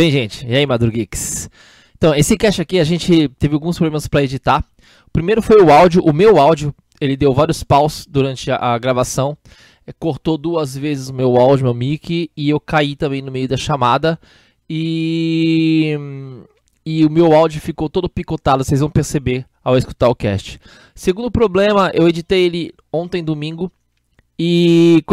Bem, gente, e aí, Madrugeeks? Então, esse cast aqui a gente teve alguns problemas para editar. O primeiro foi o áudio, o meu áudio, ele deu vários paus durante a, a gravação. É, cortou duas vezes o meu áudio, meu mic, e eu caí também no meio da chamada. E, e o meu áudio ficou todo picotado, vocês vão perceber ao escutar o cast. Segundo problema, eu editei ele ontem, domingo, e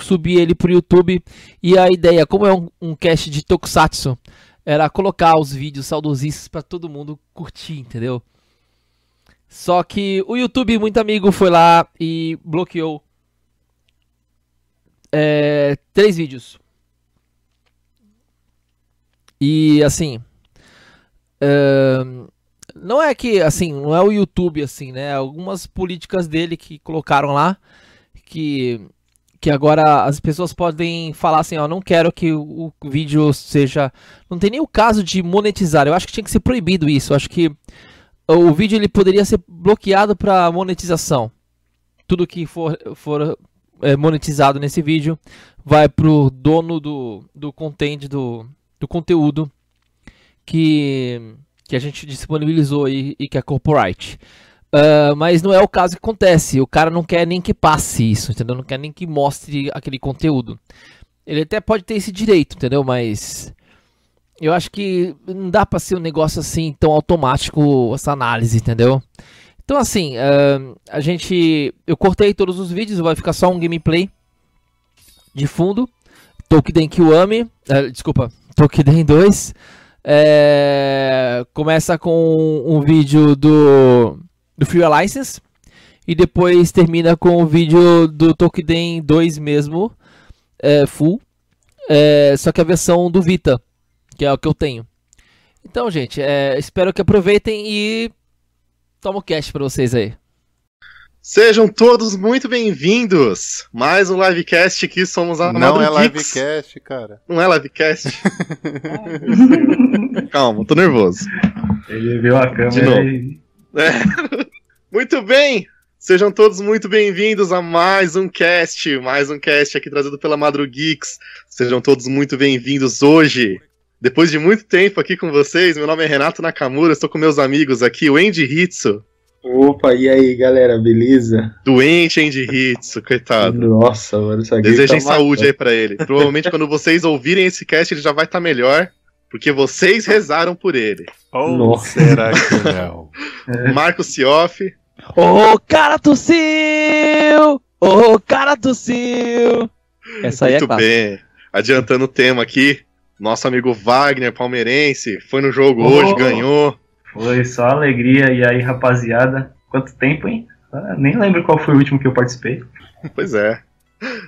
subi ele pro YouTube. E a ideia, como é um, um cast de Tokusatsu, era colocar os vídeos saudosistas para todo mundo curtir, entendeu? Só que o YouTube, muito amigo, foi lá e bloqueou é, três vídeos. E assim, não é que assim, não é o YouTube assim, né? Algumas políticas dele que colocaram lá que que agora as pessoas podem falar assim, ó, não quero que o, vídeo seja, não tem nem o caso de monetizar. Eu acho que tinha que ser proibido isso. Eu acho que o vídeo ele poderia ser bloqueado para monetização. Tudo que for, for é, monetizado nesse vídeo vai pro dono do, do content, do, do conteúdo que, que a gente disponibilizou e, e que é corporate. Uh, mas não é o caso que acontece. O cara não quer nem que passe isso, entendeu? Não quer nem que mostre aquele conteúdo. Ele até pode ter esse direito, entendeu? Mas eu acho que não dá para ser um negócio assim tão automático essa análise, entendeu? Então assim, uh, a gente, eu cortei todos os vídeos, vai ficar só um gameplay de fundo. Tokiden Kiwami, uh, desculpa, Tokiden 2. É, começa com um vídeo do, do Free License e depois termina com o vídeo do Tokiden 2 mesmo, é, full, é, só que a versão do Vita que é o que eu tenho. Então, gente, é, espero que aproveitem e toma o cast para vocês aí. Sejam todos muito bem-vindos! Mais um livecast aqui, somos a Não é livecast, cara. Não é livecast? Calma, tô nervoso. Ele viu a câmera e... É. Muito bem! Sejam todos muito bem-vindos a mais um cast, mais um cast aqui trazido pela Madru Geeks. Sejam todos muito bem-vindos hoje. Depois de muito tempo aqui com vocês, meu nome é Renato Nakamura, estou com meus amigos aqui, o Andy Hitsu. Opa, e aí galera, beleza? Doente Andy Hitsu, coitado. Nossa, mano, isso aqui Desejem tá saúde aí pra ele. Provavelmente quando vocês ouvirem esse cast ele já vai estar tá melhor, porque vocês rezaram por ele. Oh, Nossa. será que não? É. Marco Sioff. Ô, oh, cara tossiu! Ô, oh, cara tossiu! Essa aí é Muito é bem. Adiantando o tema aqui, nosso amigo Wagner, palmeirense, foi no jogo oh, hoje, ganhou. Foi só alegria. E aí, rapaziada, quanto tempo, hein? Ah, nem lembro qual foi o último que eu participei. Pois é.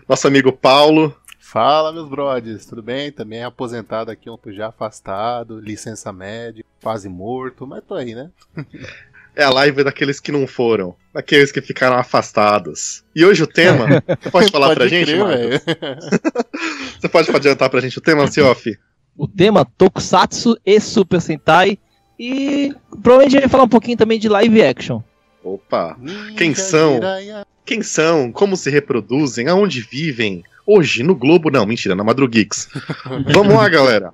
Nosso amigo Paulo. Fala, meus brothers, tudo bem? Também aposentado aqui, um já afastado, licença médica, quase morto, mas tô aí, né? É a live daqueles que não foram, daqueles que ficaram afastados. E hoje o tema, você pode falar pode pra gente, crer, Você pode adiantar pra gente o tema, Sioff? O tema Tokusatsu e Super Sentai. E provavelmente a gente vai falar um pouquinho também de live action. Opa! Quem são? Quem são? Como se reproduzem? Aonde vivem? Hoje, no Globo. Não, mentira, na Madrugeeks. Vamos lá, galera.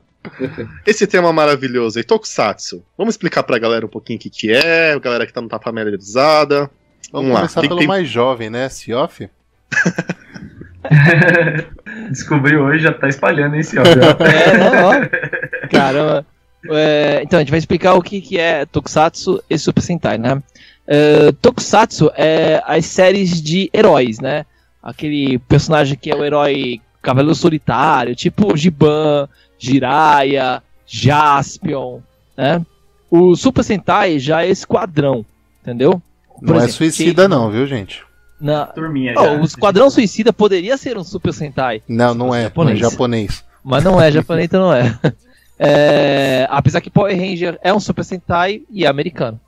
Esse tema maravilhoso aí, Tokusatsu. Vamos explicar pra galera um pouquinho o que, que é, a galera que tá, não tá familiarizada. Vamos, Vamos começar lá. pelo tem... mais jovem, né? Sioff? Descobriu hoje, já tá espalhando esse off. é, não, ó. Caramba. É, então, a gente vai explicar o que, que é Tokusatsu e Super Sentai, né? Uh, tokusatsu é as séries de heróis, né? Aquele personagem que é o herói Cavaleiro Solitário, tipo Giban, Jiraiya, Jaspion, né? O Super Sentai já é esquadrão, entendeu? Por não é exemplo, é suicida que... não, viu, gente? Na... Turminha oh, o Esquadrão Suicida poderia ser um Super Sentai. Não, não é, japonês. não é japonês. Mas não é japonês, então não é. é. Apesar que Power Ranger é um Super Sentai e é americano.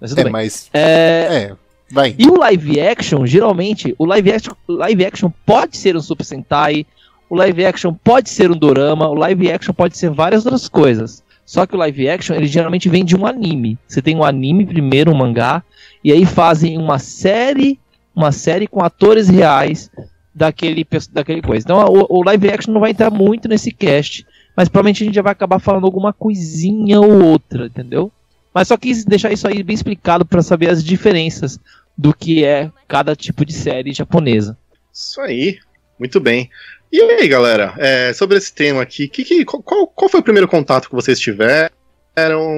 Mas tudo é, bem. mas... É... é... Vai. E o live action, geralmente, o live action, live action pode ser um Super Sentai, o live action pode ser um dorama, o live action pode ser várias outras coisas. Só que o live action, ele geralmente vem de um anime. Você tem um anime primeiro, um mangá, e aí fazem uma série, uma série com atores reais daquele, daquele coisa. Então o, o live action não vai entrar muito nesse cast, mas provavelmente a gente já vai acabar falando alguma coisinha ou outra, entendeu? Mas só quis deixar isso aí bem explicado para saber as diferenças do que é cada tipo de série japonesa. Isso aí, muito bem. E aí, galera, é, sobre esse tema aqui, que, que, qual, qual foi o primeiro contato que vocês tiveram?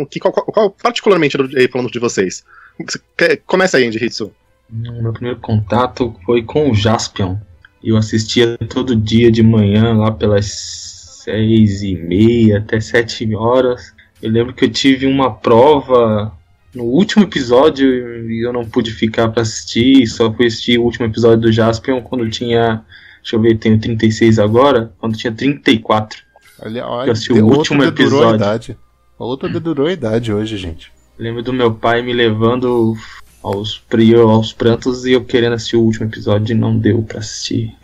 Que, qual, qual, particularmente falando de vocês? Começa aí, Hitsu. Meu primeiro contato foi com o Jaspion. Eu assistia todo dia de manhã, lá pelas seis e meia até sete horas. Eu lembro que eu tive uma prova no último episódio e eu não pude ficar para assistir, só fui assistir o último episódio do Jaspion quando tinha. Deixa eu ver, tenho 36 agora, quando tinha 34. Olha, olha, eu assisti o último episódio. A idade. Outra dedurou a idade hoje, gente. lembro do meu pai me levando aos, aos prantos e eu querendo assistir o último episódio e não deu pra assistir.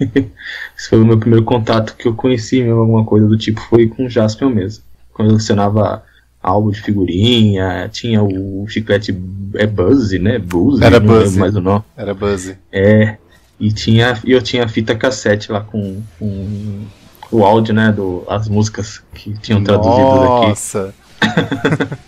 Esse foi o meu primeiro contato que eu conheci mesmo, alguma coisa do tipo, foi com o Jaspion mesmo. Quando eu colecionava álbum de figurinha, tinha o chiclete é Buzzy, né? Buzzy, Era Buzzy. mais o nome. Era Buzzy. É, e tinha eu tinha fita cassete lá com, com o áudio, né, do as músicas que tinham traduzidas aqui. Nossa.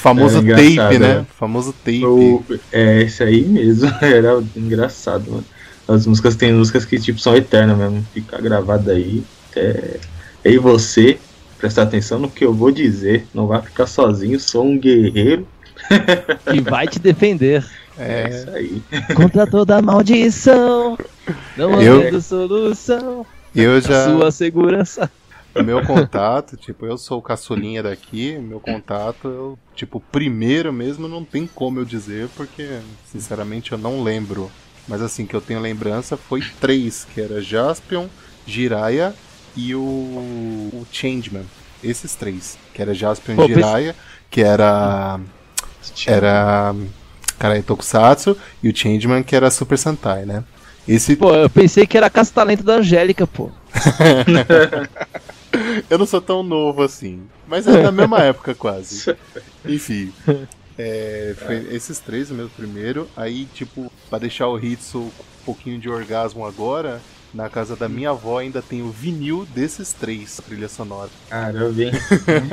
Famoso tape, né? Famoso tape. O, é, esse aí mesmo. Era engraçado, mano. As músicas tem músicas que tipo são eternas mesmo. Fica gravado aí. É... E você, prestar atenção no que eu vou dizer. Não vai ficar sozinho, sou um guerreiro. Que vai te defender. É, é isso aí. Contra toda maldição. Não eu... solução. Eu já. Sua segurança. Meu contato, tipo, eu sou o caçulinha daqui, meu contato, eu, tipo, primeiro mesmo não tem como eu dizer, porque, sinceramente, eu não lembro. Mas assim, que eu tenho lembrança foi três, que era Jaspion, Jiraiya e o, o Changeman. Esses três, que era Jaspion e Jiraiya, que era... Era... Cara, Tokusatsu, e o Changeman, que era Super Sentai, né? Esse... Pô, eu pensei que era caça-talento da Angélica, pô. Eu não sou tão novo assim. Mas é da mesma época quase. Enfim. É, foi esses três o meu primeiro. Aí, tipo, pra deixar o Hitsu um pouquinho de orgasmo agora, na casa da minha avó ainda tem o vinil desses três, trilha sonora. Caramba, hein?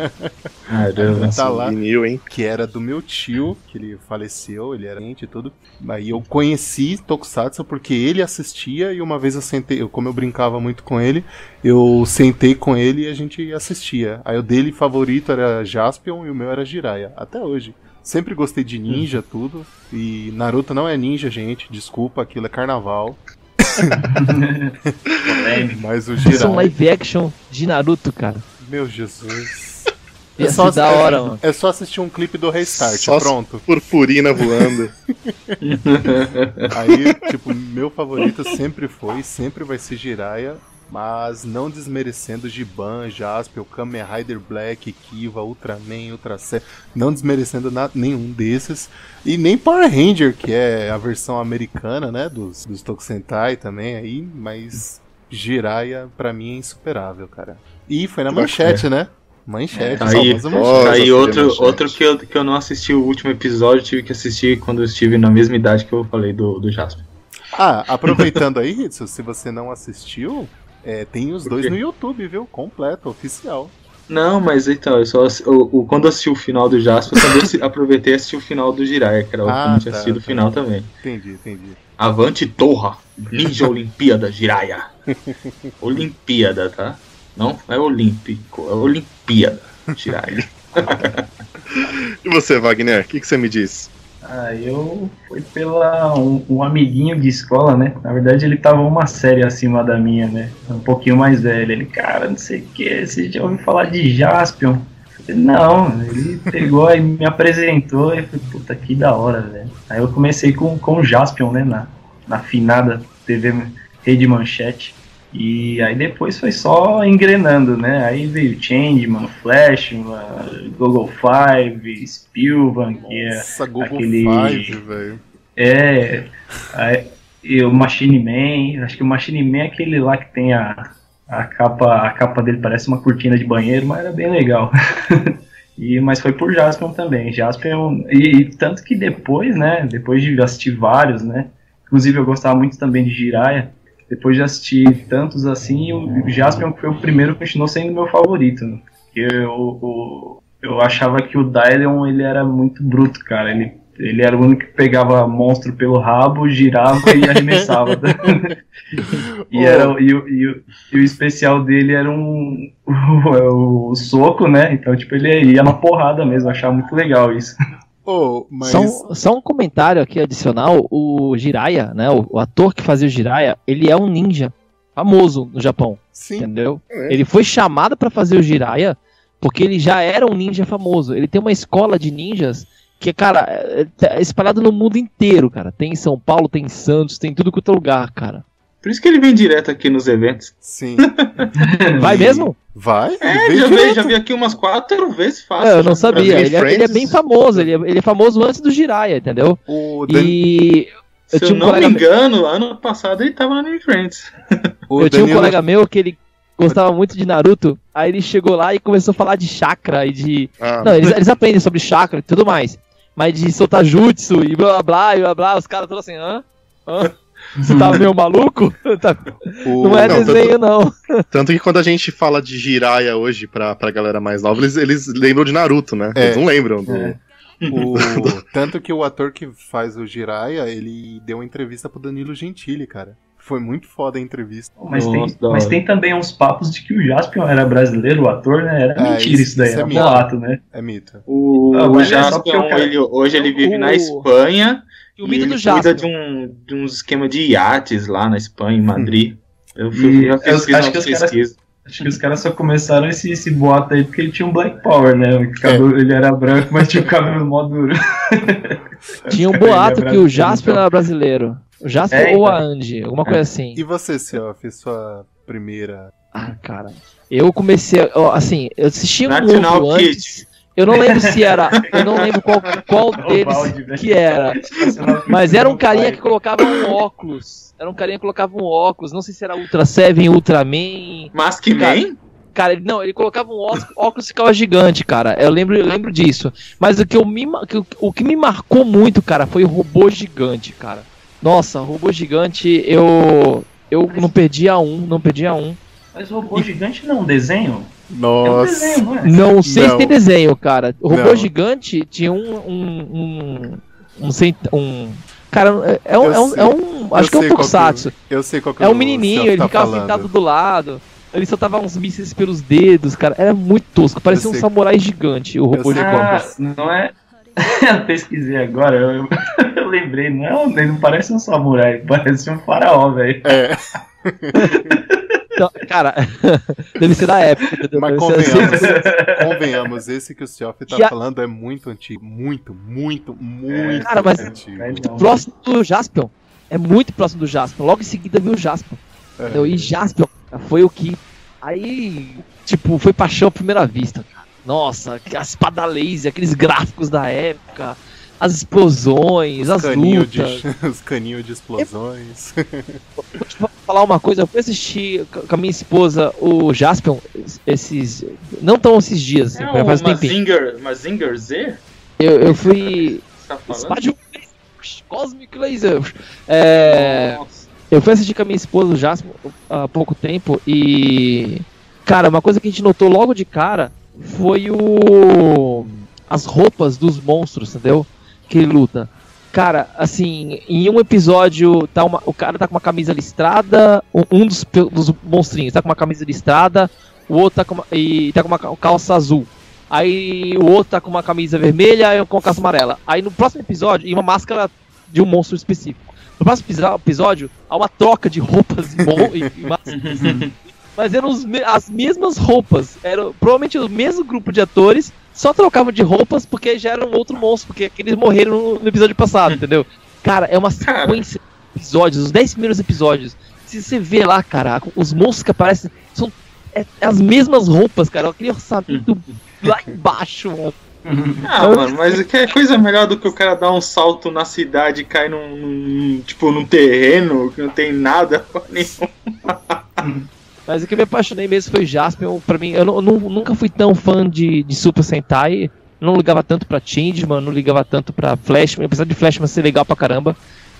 Caramba, tá lá, vinil, hein? Que era do meu tio, que ele faleceu, ele era gente e tudo. Aí eu conheci Tokusatsu porque ele assistia e uma vez eu sentei, eu, como eu brincava muito com ele, eu sentei com ele e a gente assistia. Aí o dele favorito era Jaspion e o meu era Jiraiya, até hoje. Sempre gostei de ninja, tudo. E Naruto não é ninja, gente. Desculpa, aquilo é carnaval. Mas o Jiraiya... Isso é um live action de Naruto, cara. Meu Jesus. É só, da hora, mano. É só assistir um clipe do Restart, só pronto. Purpurina voando. Aí, tipo, meu favorito sempre foi, sempre vai ser Jiraiya mas não desmerecendo Giban, Jaspion, Kamen Rider Black, Kiva, Ultraman, Ultra C, não desmerecendo nada, nenhum desses, e nem Power Ranger, que é a versão americana, né, dos, dos Tokusentai também aí, mas Jiraiya pra mim é insuperável, cara. E foi na manchete, né? Manchete, é, aí, manchete. aí outro, manchete. outro que, eu, que eu não assisti o último episódio, tive que assistir quando eu estive na mesma idade que eu falei do, do Jasper. Ah, aproveitando aí, se você não assistiu, é, tem os dois no YouTube, viu? Completo, oficial. Não, mas então, eu só eu, eu, quando assisti o final do Jasper, eu também aproveitei e assisti o final do Jiraiya, que era o ah, que não tinha tá, assistido tá. o final também. Entendi, entendi. Avante Torra, Ninja Olimpíada Jiraiya. Olimpíada, tá? Não é olímpico, é Olimpíada Jiraiya. e você, Wagner, o que, que você me diz? Ah, eu fui pela um, um, amiguinho de escola, né? Na verdade ele tava uma série acima da minha, né? Um pouquinho mais velho. Ele, cara, não sei o que, você já ouviu falar de Jaspion? Não, ele pegou e me apresentou e falei, puta que da hora, velho. Aí eu comecei com, com o Jaspion, né? Na, na finada TV Rede Manchete. E aí depois foi só engrenando, né? Aí veio Changeman, Flashman, Google Five, Spielberg, que é Google aquele... Five, velho. É, aí, e o Machine Man, acho que o Machine Man é aquele lá que tem a, a capa, a capa dele parece uma cortina de banheiro, mas era bem legal. e, mas foi por Jaspion também. Jaspion, e, e, tanto que depois, né, depois de assistir vários, né, inclusive eu gostava muito também de Jiraiya, depois de assistir tantos assim, o Jaspion foi o primeiro continuou sendo meu favorito. Né? Eu, eu, eu achava que o Dylion ele era muito bruto, cara. Ele, ele era o único que pegava monstro pelo rabo, girava e arremessava. e, era, e, e, e, o especial dele era um o, o, soco, né? Então, tipo, ele ia na porrada mesmo. Eu achava muito legal isso. Oh, mas... só, só, um comentário aqui adicional: o Jiraiya, né? O, o, ator que fazia o Jiraiya, ele é um ninja famoso no Japão. Sim. Entendeu? É. Ele foi chamado para fazer o Jiraiya porque ele já era um ninja famoso. Ele tem uma escola de ninjas que, cara, é, é espalhado no mundo inteiro, cara. Tem em São Paulo, tem em Santos, tem tudo quanto é lugar, cara. Por isso que ele vem direto aqui nos eventos. Sim. Vai mesmo? Vai? É, já vi, já vi aqui umas quatro vezes fácil. É, eu não sabia. Ele é, ele é, bem famoso. Ele é, ele é famoso antes do Jiraiya, entendeu? O Dan... E. Se eu, eu não um me engano, ano passado ele tava no New Friends. eu Danilo... tinha um colega meu que ele gostava muito de Naruto. Aí ele chegou lá e começou a falar de chakra e de. Ah. Não, eles, eles aprendem sobre chakra e tudo mais. Mas de soltar jutsu e blá blá blá, e blá, blá os caras todos assim, hã? hã? Você tá meio maluco? Tá... O... Não é não, desenho, tanto, não. Tanto que quando a gente fala de Jiraiya hoje pra, pra galera mais nova, eles, eles lembram de Naruto, né? É. Eles não lembram do... É. O... Tanto que o ator que faz o Jiraiya, ele deu uma entrevista pro Danilo Gentili, cara. Foi muito foda a entrevista. Mas, Nossa, tem, mas tem também uns papos de que o Jaspion era brasileiro, o ator, né? Era é, mentira isso, isso daí, isso é, é boato, né? É mito. O, ah, o Jaspion, ele, hoje ele vive o... na Espanha e o mito do Jaspion. cuida de, um, de uns esquema de iates lá na Espanha, em Madrid. Eu, fui, já fiz eu, acho que pesquisa. Acho que os caras só começaram esse, esse boato aí porque ele tinha um Black Power, né? O cabelo, é. Ele era branco, mas tinha o cabelo mó duro. Tinha um boato que o Jasper era brasileiro. Jasper é, ou a então. Andy, alguma coisa assim. E você, Self, sua primeira. Ah, cara. Eu comecei. Assim, eu assisti um National antes. Eu não lembro se era. Eu não lembro qual, qual deles que era. Mas era um carinha que colocava um óculos. Era um carinha que colocava um óculos. Não sei se era Ultra Seven, Ultraman. Maskman? Cara, ele, não, ele colocava um óculos, óculos e ficava gigante, cara. Eu lembro, eu lembro disso. Mas o que, eu me, o que me marcou muito, cara, foi o robô gigante, cara. Nossa, robô gigante, eu. Eu não perdia um, não perdia um. Mas o robô e... gigante não é um desenho? Nossa. É um desenho, não é? Não sei não. se tem desenho, cara. O robô não. gigante tinha um. um, um, um, um Cara, é, um, é um, é um, Acho que é um Tokusatsu. eu sei qual que é. É um menininho, ele tá ficava falando. sentado do lado. Ele soltava uns mísseis pelos dedos, cara. Era muito tosco. Parecia um samurai gigante, o robô gigante. Ah, não é. eu pesquisei agora, eu, eu, lembrei, não, ele não parece um samurai, parece um faraó, velho. É. Então, cara, deve ser da época. Mas convenhamos, convenhamos, esse que o Sioff tá falando é muito antigo. Muito, muito, muito cara, mas antigo. Próximo do Jaspion. É muito próximo do Jaspion. Logo em seguida viu o Jaspion. É. E Jaspion foi o que. Aí, tipo, foi paixão à primeira vista, cara. Nossa, a espada laser, aqueles gráficos da época as explosões, os as lutas. De, os caninhos de explosões. Vou te falar uma coisa, eu fui assistir com a minha esposa o Jaspion esses. Não tão esses dias, assim, é faz um Mazinger, Mazinger Z? Eu, eu fui. Tá Cosmic Laser. É, eu fui assistir com a minha esposa o Jaspion há pouco tempo e. Cara, uma coisa que a gente notou logo de cara foi o. As roupas dos monstros, entendeu? que ele luta. Cara, assim, em um episódio tá uma, o cara tá com uma camisa listrada, um dos, dos monstrinhos tá com uma camisa listrada, o outro tá com uma, e tá com uma calça azul. Aí o outro tá com uma camisa vermelha e com uma calça amarela. Aí no próximo episódio, e uma máscara de um monstro específico. No próximo episódio, há uma troca de roupas e, e máscaras. Mas eram os, as mesmas roupas. Era provavelmente o mesmo grupo de atores, só trocavam de roupas porque já eram outro monstro, porque eles morreram no, no episódio passado, entendeu? Cara, é uma sequência de episódios, os 10 primeiros episódios. Se você vê lá, cara, os monstros que aparecem são é, é as mesmas roupas, cara. Aquele orçamento lá embaixo, mano. Ah, mano, mas que é coisa melhor do que o cara dar um salto na cidade e cair num, num tipo, num terreno que não tem nada nenhum. Mas o que me apaixonei mesmo foi Jaspion. Pra mim, eu, não, nunca fui tão fã de, de Super Sentai. Não ligava tanto pra Changeman, não ligava tanto pra Flashman, apesar de Flashman ser legal pra caramba.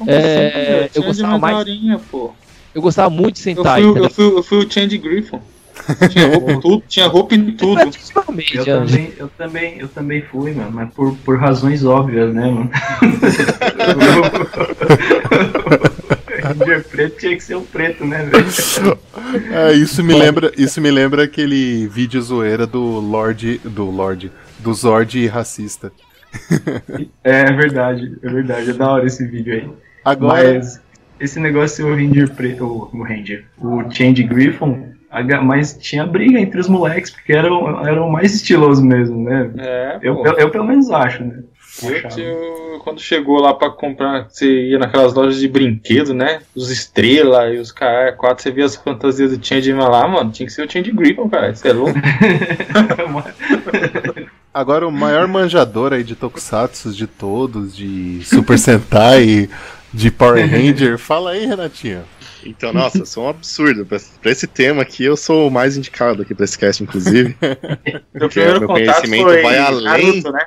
é, assim, eu gostava mais. Daorinha, pô. Eu gostava muito de Sentai. Eu fui, eu fui, eu fui o Change Griffon. Tinha roupa em tudo, tinha roupa em tudo. Eu também, eu também, eu também fui, mano, mas por, por razões óbvias, né, mano? Ranger preto tinha que ser o preto, né, velho? É, isso me lembra, isso me lembra aquele vídeo zoeira do Lorde, do Lorde, do Zord racista. É verdade, é verdade, é da hora esse vídeo aí. Agora, Mas esse negócio o Ranger preto, o, o Ranger, o Change Griffon, mas tinha briga entre os moleques, porque eram, eram mais estilosos mesmo, né? É, Eu, eu, eu pelo menos acho, né? Eu, quando chegou lá pra comprar, você ia naquelas lojas de brinquedo, né? Os Estrela e os KR4, você via as fantasias do Changeman lá, mano. Tinha que ser o Change Griffon, cara. Você é louco? agora o maior manjador aí de Tokusatsu de todos, de Super Sentai, de Power Ranger, fala aí, Renatinho. Então, nossa, eu sou um absurdo. Pra, pra esse tema aqui, eu sou o mais indicado aqui pra esse cast, inclusive. Meu contato conhecimento foi vai além. Naruto, né?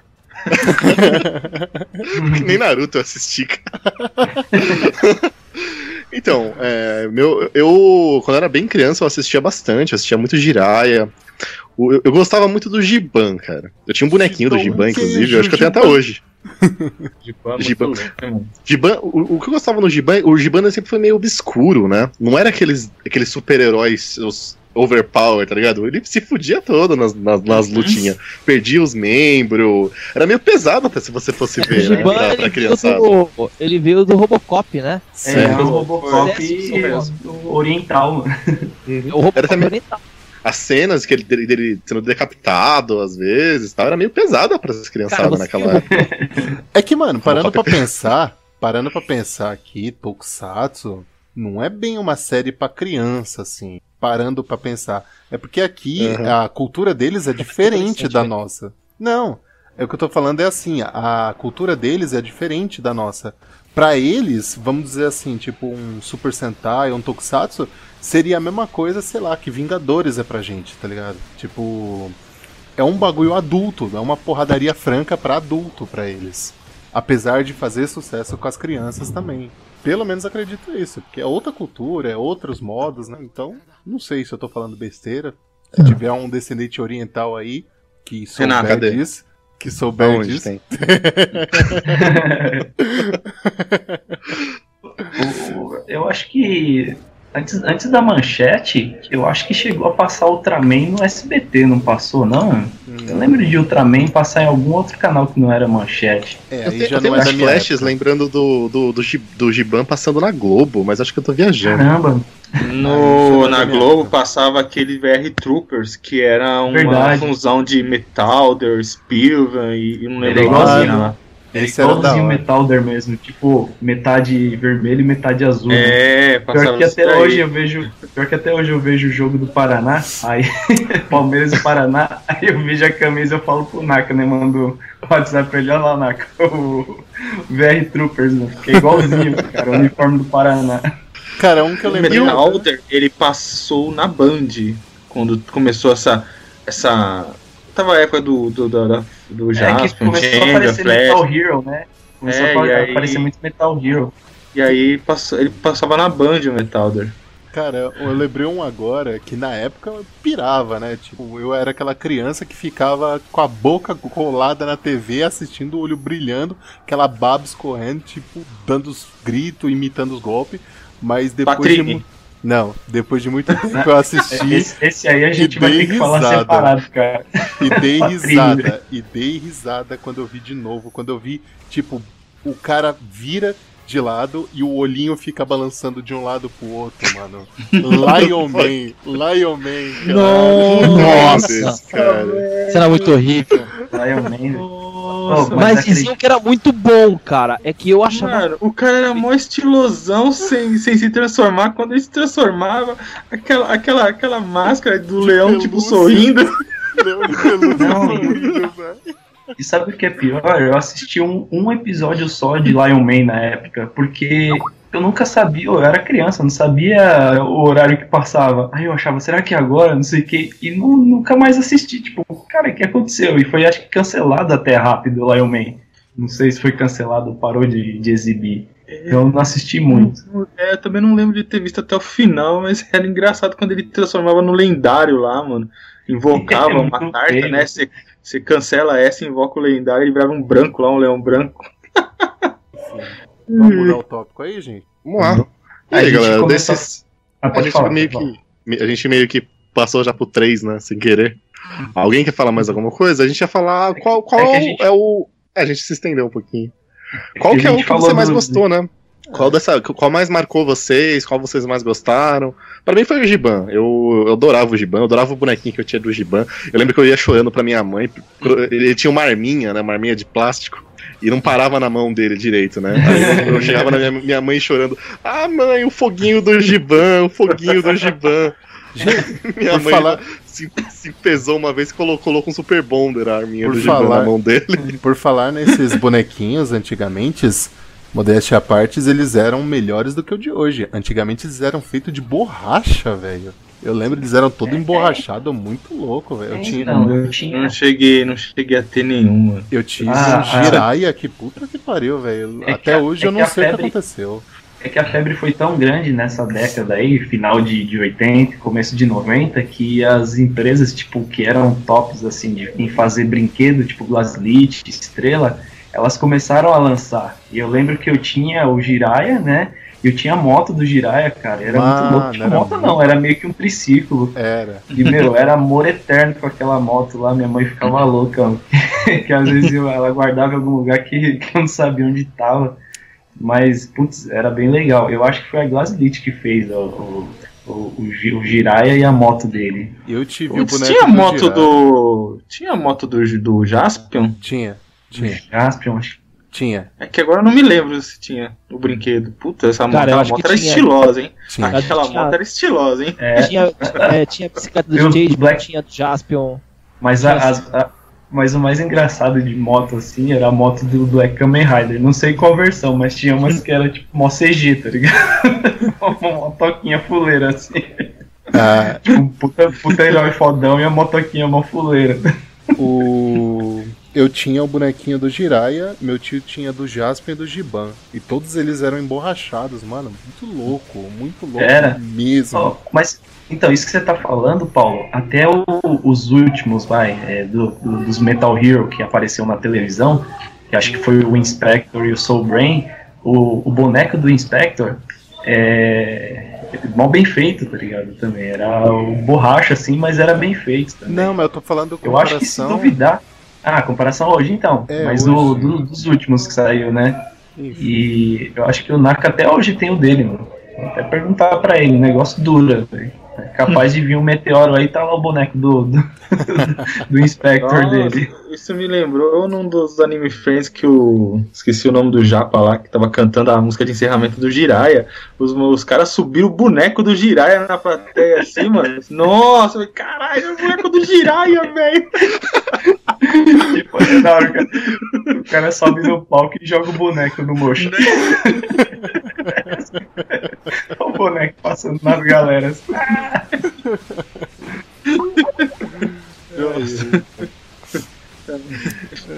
Que nem Naruto eu assisti, cara. Então, é, meu, eu, quando era bem criança, eu assistia bastante, eu assistia muito Jiraya. Eu, eu gostava muito do Giban, cara. Eu tinha um bonequinho do Gibão, Giban, inclusive, eu acho que eu tenho até Giban? hoje. Giban, Giban. louco, né? Giban, o, o que eu gostava no Giban, o Giban sempre foi meio obscuro, né? Não era aqueles, aqueles super-heróis os overpower, tá ligado? Ele se fudia todo nas, nas, nas lutinhas. Perdia os membros. Era meio pesado até se você fosse O ver, né? Pra, pra ele, veio criançada. do, ele veio do Robocop, né? É, Certo. o Robocop oriental, mano. O Robocop Era também- oriental. As cenas que ele, dele, dele sendo decapitado, às vezes, tal, era meio pesada pra essas criançadas naquela época. É que, mano, parando pra Robocop. pensar, parando pra pensar aqui, Tokusatsu não é bem uma série pra criança, assim. Parando pra pensar. É porque aqui Uhum. a cultura deles é diferente Interessante, da né? nossa. Não. É o que eu tô falando é assim, a cultura deles é diferente da nossa. Pra eles, vamos dizer assim, tipo um Super Sentai, um Tokusatsu, seria a mesma coisa, sei lá, que Vingadores é pra gente, tá ligado? Tipo, é um bagulho adulto, é uma porradaria franca pra adulto pra eles. Apesar de fazer sucesso com as crianças também. Pelo menos acredito isso, porque é outra cultura, é outros modos, né? Então, não sei se eu tô falando besteira. Se tiver um descendente oriental aí que souber Renato, cadê? disso, que souber Onde disso, tem? Eu acho que antes, antes da manchete, eu acho que chegou a passar Ultraman no SBT, não passou, não? Eu lembro de Ultraman passar em algum outro canal que não era manchete. é, Eu aí tenho, já eu tenho não é flashes época. lembrando do, do, do, do Giban passando na Globo, mas acho que eu tô viajando. Caramba, No, na Globo passava aquele VR Troopers, que era uma Verdade. fusão de Metalder, Spilvan e, e não lembro Era a lá. Esse igualzinho. Metalder mesmo, tipo, metade vermelho e metade azul. né? É, Pior passava que até hoje eu vejo, pior que até hoje eu vejo o jogo do Paraná, aí Palmeiras e Paraná, aí eu vejo a camisa e eu falo pro Naka, né, mando o WhatsApp pra ele, olha lá, Naka, o VR Troopers, né, que é igualzinho, cara, o uniforme do Paraná. Cara, um que eu O lembrei. Metalder, ele passou na Band, quando começou essa... essa tava a época do, do, do, da- do É que Jaspion, começou a aparecer Flash, Metal Hero, né, começou É, a e aí- aparecer muito Metal Hero. e aí passou, ele passava na Band o Metalder. Cara, eu lembrei um agora que na época eu pirava, né? Tipo, eu era aquela criança que ficava com a boca colada na TV, assistindo o olho brilhando, aquela baba escorrendo, tipo, dando os gritos, imitando os golpes. Mas depois de Patrick. mu- Não, depois de muito tempo eu assisti Esse, esse aí a gente E vai dei ter que falar risada. separado, cara. e dei risada. E dei risada quando eu vi de novo. Quando eu vi, tipo, o cara vira de lado e o olhinho fica balançando de um lado pro outro, mano. Lion Man, Lion Man, cara. Nossa. Deus, cara. Era muito horrível. Lion Man, velho. Nossa, Oh, Mas Mas diziam que era muito bom, cara. É que eu achava. Mano, o cara era mó estilosão sem, sem se transformar. Quando ele se transformava, aquela, aquela, aquela máscara do leão, tipo, pelúcia. sorrindo. Não, de velho. E sabe o que é pior? Eu assisti um, um episódio só de Lion Man na época, porque eu nunca sabia, eu era criança, não sabia o horário que passava. Aí eu achava, será que é agora? Não sei o que. E nu- nunca mais assisti. Tipo, cara, o que aconteceu? E foi, acho que, cancelado até rápido o Lion Man. Não sei se foi cancelado ou parou de, de exibir. Eu não assisti muito. É, eu também não lembro de ter visto até o final, mas era engraçado quando ele transformava no lendário lá, mano. Invocava É uma carta, feio. né? Você você cancela essa, invoca o lendário e virava um branco lá, um leão branco. Vamos mudar o tópico aí, gente? Vamos lá. E A aí, gente galera, começou- desses. Ah, A gente, falar, meio que, a gente meio que passou já pro 3, né? Sem querer. Alguém quer falar mais alguma coisa? A gente ia falar qual, qual é é, gente- é o. É, a gente se estendeu um pouquinho. Qual a que é o que você mais do- gostou, né? Qual, dessa, qual mais marcou vocês? Qual vocês mais gostaram? Pra mim foi o Giban. Eu, eu adorava o Giban, eu adorava o bonequinho que eu tinha do Giban. Eu lembro que eu ia chorando pra minha mãe. Ele tinha uma arminha, né? Uma arminha de plástico. E não parava na mão dele direito, né? Aí eu, chegava na minha, minha mãe chorando. Ah, mãe, o foguinho do Giban, o foguinho do Giban. Minha mãe falar- se, se pesou uma vez e colocou, colocou um super bonder a arminha Por do Giban falar- na mão dele. Por falar nesses bonequinhos antigamente, modéstia à parte, eles eram melhores do que o de hoje. Antigamente eles eram feitos de borracha, velho. Eu lembro, eles eram todo emborrachado, muito louco, velho. Eu tinha, Não, eu tinha. não cheguei, não cheguei a ter nenhuma. eu tive Ah, um Jiraiya, que puta que pariu, velho. É Até a- hoje é eu não sei o que febre- aconteceu. É que a febre foi tão grande nessa década aí, final de, de 80, começo de 90, que as empresas, tipo, que eram tops, assim, de, em fazer brinquedo, tipo Glaslit, Estrela, elas começaram a lançar. E eu lembro que eu tinha o Jiraiya, né? Eu tinha a moto do Jiraiya, cara. Era Mano, muito louco. Tipo, era moto muito- não, era meio que um triciclo. Era. E, meu, era amor eterno com aquela moto lá. Minha mãe ficava louca, mano. que às vezes eu- ela guardava em algum lugar que, que eu não sabia onde tava. Mas, putz, era bem legal. Eu acho que foi a Glaslit que fez o, o, o, o, Jiraiya e a moto dele. Eu tive Putz, o boneco tinha a do moto do. Tinha a moto do, do Jaspion? Tinha, tinha, Jaspion, acho que tinha, É que agora eu não me lembro se tinha o brinquedo. Puta, essa moto, Cara, moto que era tinha. estilosa, hein? tinha. Aquela Tinha- moto era estilosa, hein? é. Tinha, é, tinha a bicicleta do DJ, Black- tinha do Jaspion. Mas, a, as- a- mas o mais engraçado de moto, assim, era a moto do Black Kamen Rider. Não sei qual versão, mas tinha umas que era tipo mó CG, tá ligado? Uma motoquinha fuleira, assim. Ah, Tipo, um puta, puta herói fodão e a motoquinha mó fuleira. o... Eu tinha o bonequinho do Jiraiya, meu tio tinha do Jasper e do Giban. E todos eles eram emborrachados, mano. Muito louco, muito louco Era? mesmo. Ó, mas, então, isso que você tá falando, Paulo, até o- os últimos, vai, é, do- do- dos Metal Hero que apareceu na televisão, que acho que foi o Inspector e o Soul Brain, o, o boneco do Inspector é. Mal bem feito, tá ligado? Também. Era o borracha, assim, mas era bem feito também. Não, mas eu tô falando Eu acho que se duvidar. Ah, comparação hoje então. É, mas hoje. do- do- dos últimos que saiu, né? Enfim. E eu acho que o Naka até hoje tem o dele, mano. Vou até perguntar pra ele, o negócio dura, velho. É capaz de vir um meteoro aí, tá lá o boneco do, do, do Inspector dele. Isso me lembrou num dos Anime Friends que o. Esqueci o nome do Japa lá, que tava cantando a música de encerramento do Jiraiya. Os, os caras subiram o boneco do Jiraiya na plateia assim, mano. Nossa, caralho, é o boneco do Jiraiya, velho. Tipo, é da hora, cara. O cara sobe no palco e joga o boneco no mocho. o boneco passando nas galeras.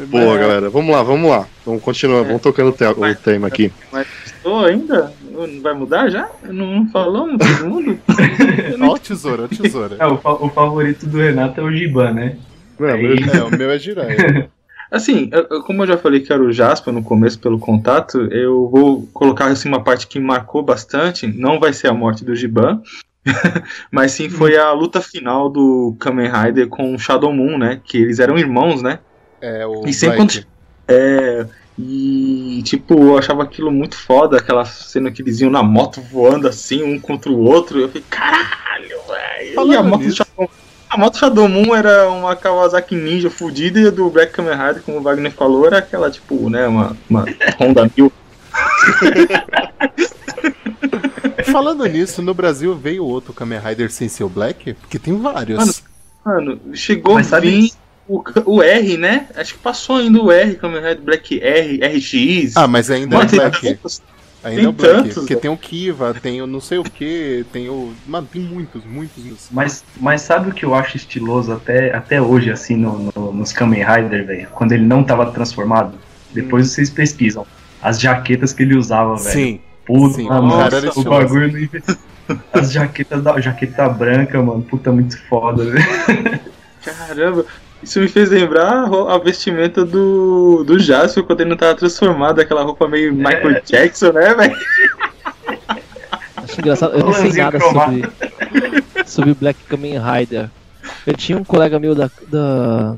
Boa, galera. Vamos lá, vamos lá. Vamos continuar, vamos tocando o, te- o tema aqui. Mas estou ainda? Não vai mudar já? Não falamos todo mundo? Ó o tesouro, ó o tesouro. É, o, fa- o favorito do Renato é o Giban, né? Não, Aí- meu- É, o meu é Jiraiya. Assim, eu- como eu já falei que era o Jasper no começo pelo contato, eu vou colocar assim, uma parte que marcou bastante. Não vai ser a morte do Giban, mas sim foi a luta final do Kamen Rider com o Shadow Moon, né? Que eles eram irmãos, né? É o E sempre quando- É. E, tipo, eu achava aquilo muito foda, aquela cena que eles iam na moto voando assim, um contra o outro. Eu falei, caralho, velho. E a moto, Shadow, a moto Shadow Moon era uma Kawasaki Ninja fudida e a do Black Kamen Rider, como o Wagner falou, era aquela, tipo, né, uma, uma Honda 1000. Falando nisso, no Brasil veio outro Kamen Rider sem ser o Black? Porque tem vários. Mano, Mano, chegou Mas a sabe- vir o, o R, né? Acho que passou ainda o R, Kamen Rider Black R, RX. ah, mas ainda Mano, é Black. tantos. Ainda tem é o Black. tantos, porque né? tem o Kiva, tem o não sei o que, tem o. Mano, tem muitos, muitos. muitos. Mas, mas sabe o que eu acho estiloso até, até hoje, assim, no, no- nos Kamen Rider, velho? Quando ele não tava transformado? Depois vocês pesquisam. as jaquetas que ele usava, velho. Sim. Puta, Sim, mano, era o bagulho não- As jaquetas da jaqueta branca, mano, puta, muito foda, velho. Caramba, isso me fez lembrar a vestimenta do, do Jasper quando ele não tava transformado, aquela roupa meio Michael Jackson, né, velho? Acho engraçado, eu não sei nada sobre, sobre Black Kamen Rider. Eu tinha um colega meu da, da,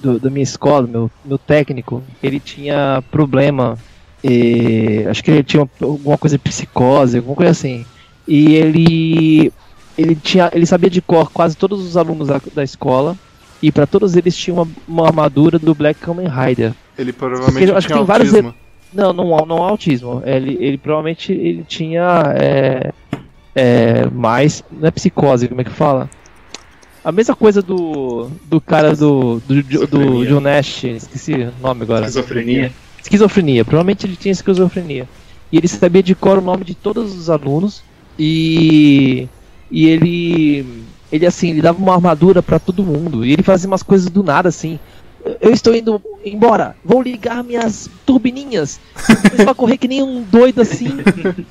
do- da minha escola, meu, meu técnico, ele tinha problema, e, acho que ele tinha alguma coisa de psicose, alguma coisa assim. E ele, ele, tinha, ele sabia de cor quase todos os alunos da, da escola, e para todos eles tinha uma, uma armadura do Black Kamen Rider. Ele provavelmente eu acho que tinha tem vários autismo. Não, não, não autismo. Ele, ele provavelmente ele tinha é, é, mais. Não é psicose, como é que fala? A mesma coisa do, do cara do, do, do, do. John Nash, esqueci o nome agora. Esquizofrenia. Esquizofrenia, provavelmente ele tinha esquizofrenia. E ele sabia de cor o nome de todos os alunos. E. E ele. Ele assim, ele dava uma armadura pra todo mundo. E ele fazia umas coisas do nada assim. Eu estou indo embora, vou ligar minhas turbininhas. Começou a correr que nem um doido assim.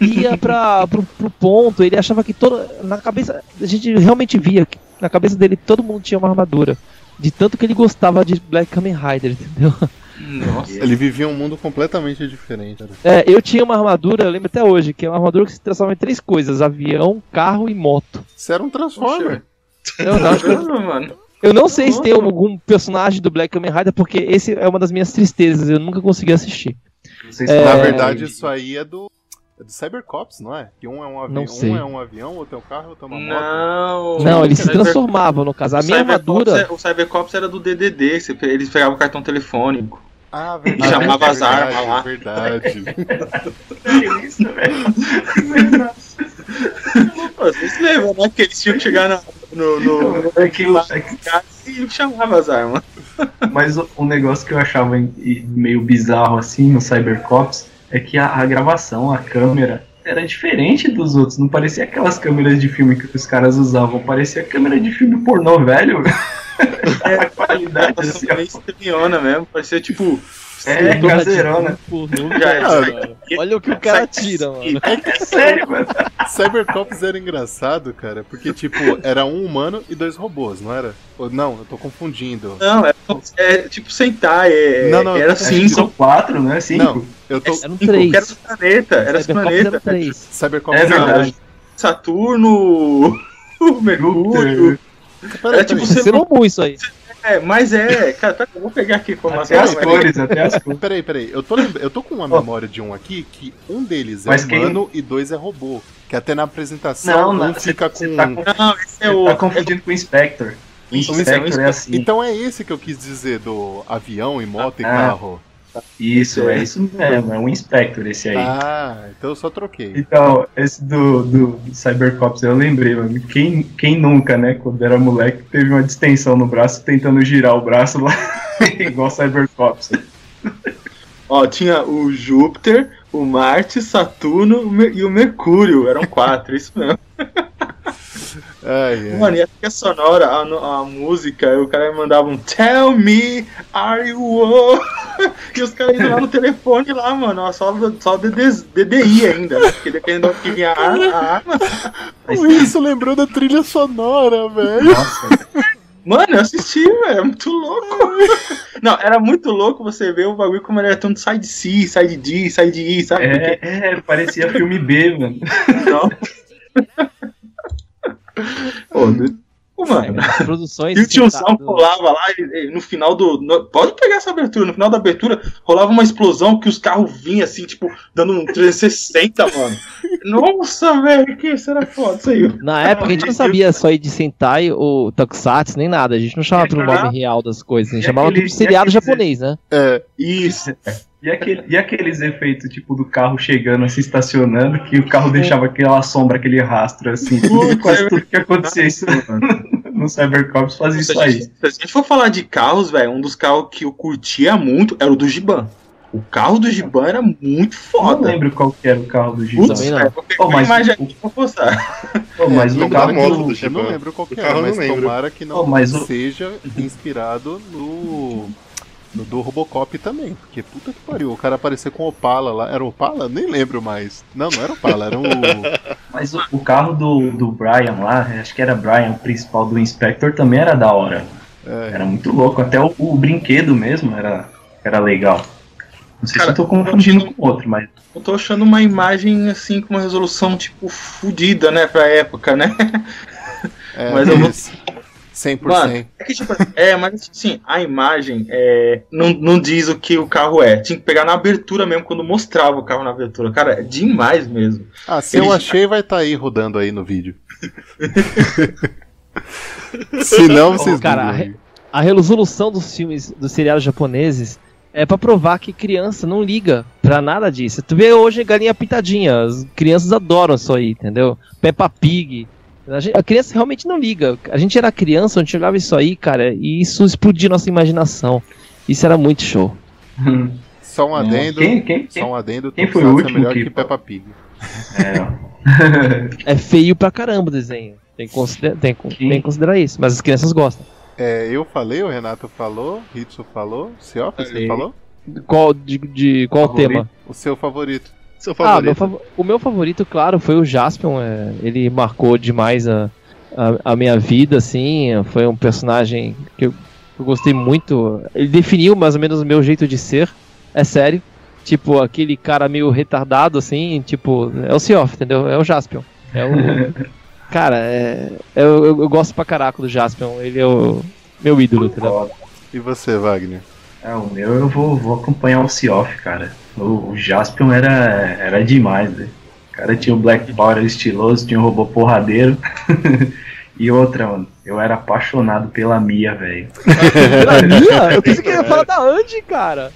Ia pra, pro, pro ponto. Ele achava que todo. Na cabeça. A gente realmente via que na cabeça dele todo mundo tinha uma armadura. De tanto que ele gostava de Black Kamen Rider, entendeu? Nossa. Ele vivia um mundo completamente diferente. cara. É, eu tinha uma armadura, eu lembro até hoje, que é uma armadura que se transforma em três coisas: avião, carro e moto. Você era um Transformer. Eu não, Caramba, mano. eu não sei se tem algum personagem do Black Kamen Rider, porque esse é uma das minhas tristezas, eu nunca consegui assistir. Vocês É, Na verdade, de- isso aí é do, é do Cybercops, não é? Que um é um, avi Não sei. um, é um avião, outro é um carro, outro é uma moto. Não. Não, ele se Cyber- transformava, no caso. A o minha armadura. é- O Cybercops era do DDD, eles pegavam o cartão telefônico. Ah, E chamava as verdade, armas lá. Verdade. Isso, velho. Vocês lembram, né? Que eles tinham que chegar na- no, no, no É que, é que- casa e chamava as armas. mas o- um negócio que eu achava meio bizarro assim no Cybercops é que a, a gravação, a câmera, era diferente dos outros. Não parecia aquelas câmeras de filme que os caras usavam. Parecia câmera de filme pornô, velho. a qualidade assim, ó. Meio estranhona mesmo, parecia tipo. É, caseirona. pornô, Já cara. era. Olha o que o cara tira, mano. É sério, mano. Cybercops era engraçado, cara, porque, tipo, era um humano e dois robôs, não era? Ou, não, eu tô confundindo. Não, é, é tipo Sentai, é, Não, não, era que cinco. são quatro, né? Cinco. Não, eu tô. Eram cinco, três. que era do planeta, era Cybercops planeta. É era- verdade. Saturno, o Mercúrio. É tipo você- Você roubou isso aí. É, mas é. Cara, tá, eu vou pegar aqui a Até informação. as cores, até as cores. Peraí, peraí, eu tô, eu tô com uma memória de um aqui que um deles é Mas quem- humano e dois é robô. Que até na apresentação Não, um não, fica com. tá com- Não, esse é o. tá confundindo com o Inspector. O Isso, Inspector é assim. Então é esse que eu quis dizer do avião e moto e Ah. Isso, é isso mesmo. É um Inspector esse aí. Ah, então eu só troquei. Então, esse do, do, Cybercops, eu lembrei, mano. Quem, quem nunca, né, quando era moleque, teve uma distensão no braço tentando girar o braço lá, igual Cybercops. Ó, tinha o Júpiter, o Marte, Saturno e o Mercúrio. Eram quatro, isso mesmo. Ai, ai. Mano, e a trilha sonora, a, a música, o cara mandava um Tell me, are you o-" E os caras indo lá no telefone lá, mano, só, só DD, DDI ainda, né? Porque dependendo do que vinha a arma, a arma. O Isso lembrou da trilha sonora, velho. Nossa, Mano, eu assisti, velho, é muito louco. Não, era muito louco você ver o bagulho como ele era tanto side C, side D, side I, sabe? é, é, parecia filme B, mano. Não. Pô, do- Pô, mano. As produções. E o sentado- rolava lá, ele- ele- no final do. no- pode pegar essa abertura, no final da abertura rolava uma explosão que os carros vinham assim, tipo, dando um 360, mano. Nossa, velho, que era foda isso aí. Na época a gente não sabia só ir de Sentai ou Tokusatsu nem nada. A gente não chamava pelo nome real das coisas. A gente E chamava aquele- de seriado e aquele- japonês, né? É, Isso. E, aquele, e aqueles efeitos, tipo, do carro chegando, assim, estacionando, que o carro deixava aquela sombra, aquele rastro, assim. Tudo, quase tudo que acontecia isso no Cybercops fazia isso aí. gente, se a gente for falar de carros, velho, um dos carros que eu curtia muito era o do Giban. O carro do Giban era muito Eu não foda. lembro qual que era o carro do Giban. Putz, Também não. uma mas imagem o- aqui pra postar. Pô, mas o Lembro carro da moto do, do eu não Giban. lembro qual que O era, mas não lembro. tomara que não Oh, mas o- seja inspirado no No do Robocop também, porque puta que pariu, o cara aparecer com Opala lá. Era Opala? Nem lembro mais. Não, não era Opala, era um. Mas o, o carro do, do Brian lá, acho que era Brian, o principal do Inspector, também era da hora. É, Era muito louco, até o, o brinquedo mesmo era, era legal. Não sei Cara, se eu tô confundindo com outro, mas Eu tô achando uma imagem assim com uma resolução tipo fodida, né, pra época, né? é, Mas eu vou-. 100%. Mano, é que tipo, é, mas assim, a imagem é, não, não diz o que o carro é. Tinha que pegar na abertura mesmo, quando mostrava o carro na abertura. Cara, é demais mesmo. Ah, se Ele- eu achei, vai estar aí rodando aí no vídeo. se não, vocês Cara, googlem a resolução dos filmes, dos seriados japoneses, é pra provar que criança não liga pra nada disso. Tu vê hoje Galinha Pintadinha, as crianças adoram isso aí, entendeu? Peppa Pig. A, gente- a criança realmente não liga. A gente era criança, a gente olhava isso aí, cara, e isso explodia nossa imaginação. Isso era muito show. Só um adendo. Quem, quem, Só quem? um adendo. quem foi o último é melhor que- que Peppa Pig. É, É feio pra caramba o desenho. Tem que, consider- tem, que- tem que considerar isso. Mas as crianças gostam. É, eu falei, o Renato falou, Hitsu falou, Siof, você falou? Qual, de, de qual Favorito? tema? O seu favorito. Seu Ah, meu favorito. fav- o meu favorito, claro, foi o Jaspion. é, ele marcou demais a, a, a minha vida, assim. Foi um personagem que eu, eu gostei muito. Ele definiu mais ou menos o meu jeito de ser. É sério. Tipo, aquele cara meio retardado, assim. Tipo, é o Seoff, entendeu? É o Jaspion. É o. cara, é, eu, eu, eu gosto pra caraca do Jaspion. Ele é o meu ídolo, entendeu? E você, Wagner? É, o meu eu vou, vou acompanhar o Seoff, cara. O, o Jaspion era, era demais, velho. O cara tinha o Black Power estiloso, tinha o robô porradeiro. e outra, mano, eu era apaixonado pela Mia, velho. Pela Mia? Eu pensei que ia falar da Andy, cara.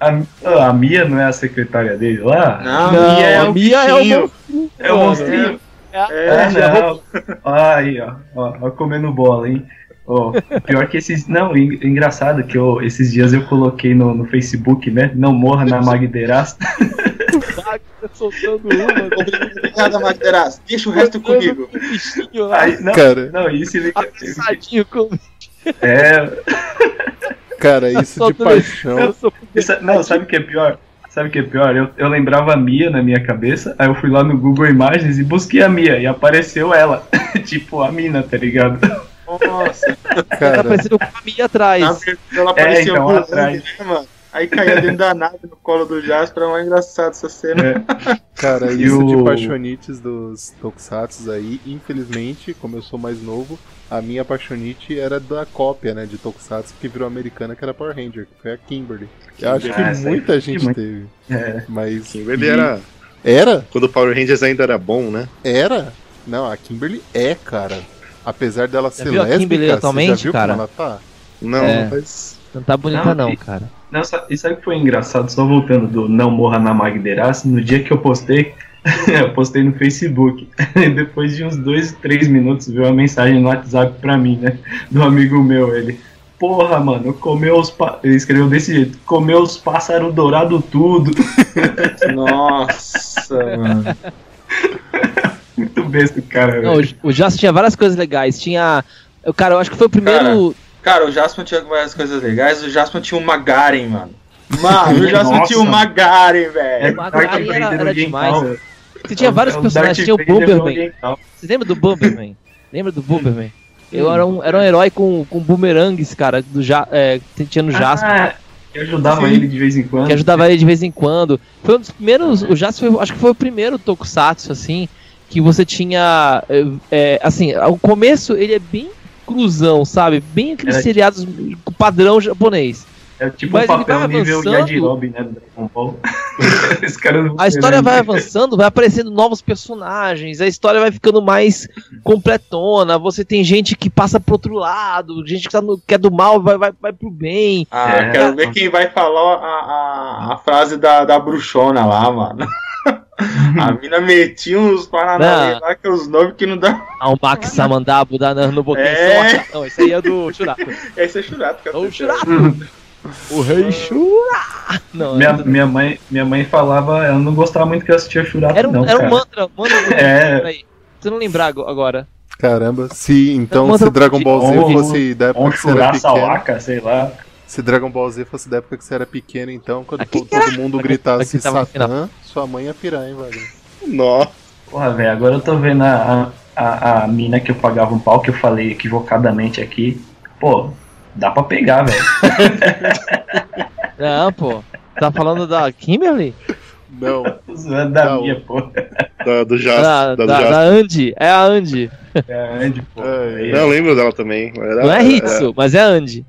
A, a Mia não é a secretária dele lá? Não, Não, Mia é a o Mia é o bichinho. É o monstrinho. É, Ah, não. Aí, ó, ó, ó, comendo bola, hein? Ó, pior que esses. Não, en- engraçado que eu, esses dias eu coloquei no, no Facebook, né? Não morra na Magderas. Tá soltando uma. Obrigado, Madeiraço. Deixa o resto comigo. Bichinho lá. Aí, não, Cara, não, isso ele. Com É. cara, isso de paixão. Isso- não, sabe o que é pior? Sabe o que é pior? Eu, eu lembrava a Mia na minha cabeça, aí eu fui lá no Google Imagens e busquei a Mia, e apareceu ela. tipo, a mina, tá ligado? Nossa, Tá Cara, parecendo com a atrás. na verdade ela apareceu então, atrás. né, mano? Aí caía dentro da nave no colo do Jasper, é mais engraçado essa cena. É. cara, E isso de o- paixonites dos Tokusatsu aí, infelizmente, como eu sou mais novo, a minha paixonite era da cópia, né, de Tokusatsu que virou americana, que era Power Ranger, que foi a Kimberly. Eu acho que Ah, muita gente muito. teve, É. mas... Kimberly era. Era? Quando o Power Rangers ainda era bom, né? Era? Não, a Kimberly é, cara. Apesar dela ser viu a lésbica, Kimberly você já atualmente, viu cara? como ela tá? Não, É. mas. Não tá bonita Não, não, e- cara. Não, e sabe o que foi engraçado? Só voltando do Não Morra na Magderas, no dia que eu postei, eu postei no Facebook. Depois de uns dois, três minutos, veio uma mensagem no WhatsApp pra mim, né? Do amigo meu, ele. Porra, mano, comeu os. Pa... Ele escreveu desse jeito: comeu os pássaros dourados tudo. Nossa, mano. Muito besta o cara, Não, velho. o, o Jaspion tinha várias coisas legais. Tinha. o Cara, eu acho que foi o primeiro. Cara, o Jasper tinha várias coisas legais. O Jasper tinha um Magaren, mano. Mano, o Jasper tinha um Magaren, É velho. o Darth Magari era- era demais. Você tinha vários É o personagens. Darth Tinha o Bomberman. Você lembra do Bomberman? Lembra do Bomberman? Eu era um, era um herói com, com boomerangues, cara, do ja, é, que tinha no Jasper. Ah, que ajudava Sim. ele de vez em quando. que ajudava ele de vez em quando. Foi um dos primeiros. O Jasper, foi- acho que foi o primeiro Tokusatsu, assim, que você tinha. é, é, assim, o começo ele é bem cruzão, sabe? Bem aqueles Era- seriados com padrão japonês. É tipo Mas um ele vai papel nível. Yajirobe, né? A história vai avançando, vai aparecendo novos personagens, a história vai ficando mais completona. Você tem gente que passa pro outro lado, gente que, tá no, que é do mal vai, vai, vai pro bem. Ah, É. quero ver quem vai falar a, a, a frase da, da bruxona lá, mano. A mina metia uns paranauê Não. lá que é os nomes que não dá. Ah, o Max Samandabu da no Boquinha É. Sorte. Não, esse aí é do Churato. Esse é churato, cara. É o Churato. O Rei Chura. Não, Minha, era, minha, mãe, minha mãe falava, ela não gostava muito que eu assistia Churato, era um, não, era um cara. mantra. mantra É. Você não lembrar ago- agora. Caramba, se então se Dragon Ball Z um- fosse da época Um que você era pequeno, sei lá. Se Dragon Ball Z fosse da época que você era pequeno, então, quando Aqui todo, mundo Aqui- gritasse aqui Satã, sua mãe ia pirar, hein, Wagner? Nossa. Porra, velho, agora eu tô vendo a, a, a mina que eu pagava um pau, que eu falei equivocadamente aqui. Pô, dá pra pegar, velho. Não, pô. Tá falando da Kimberly? Não, da Não. minha, pô. Da, do Jas, Da, da, da, da Andy. É a Andy. É a Andy, pô. É, É, Não, eu lembro dela também. Era- Não é Hitsu, mas é a Andy.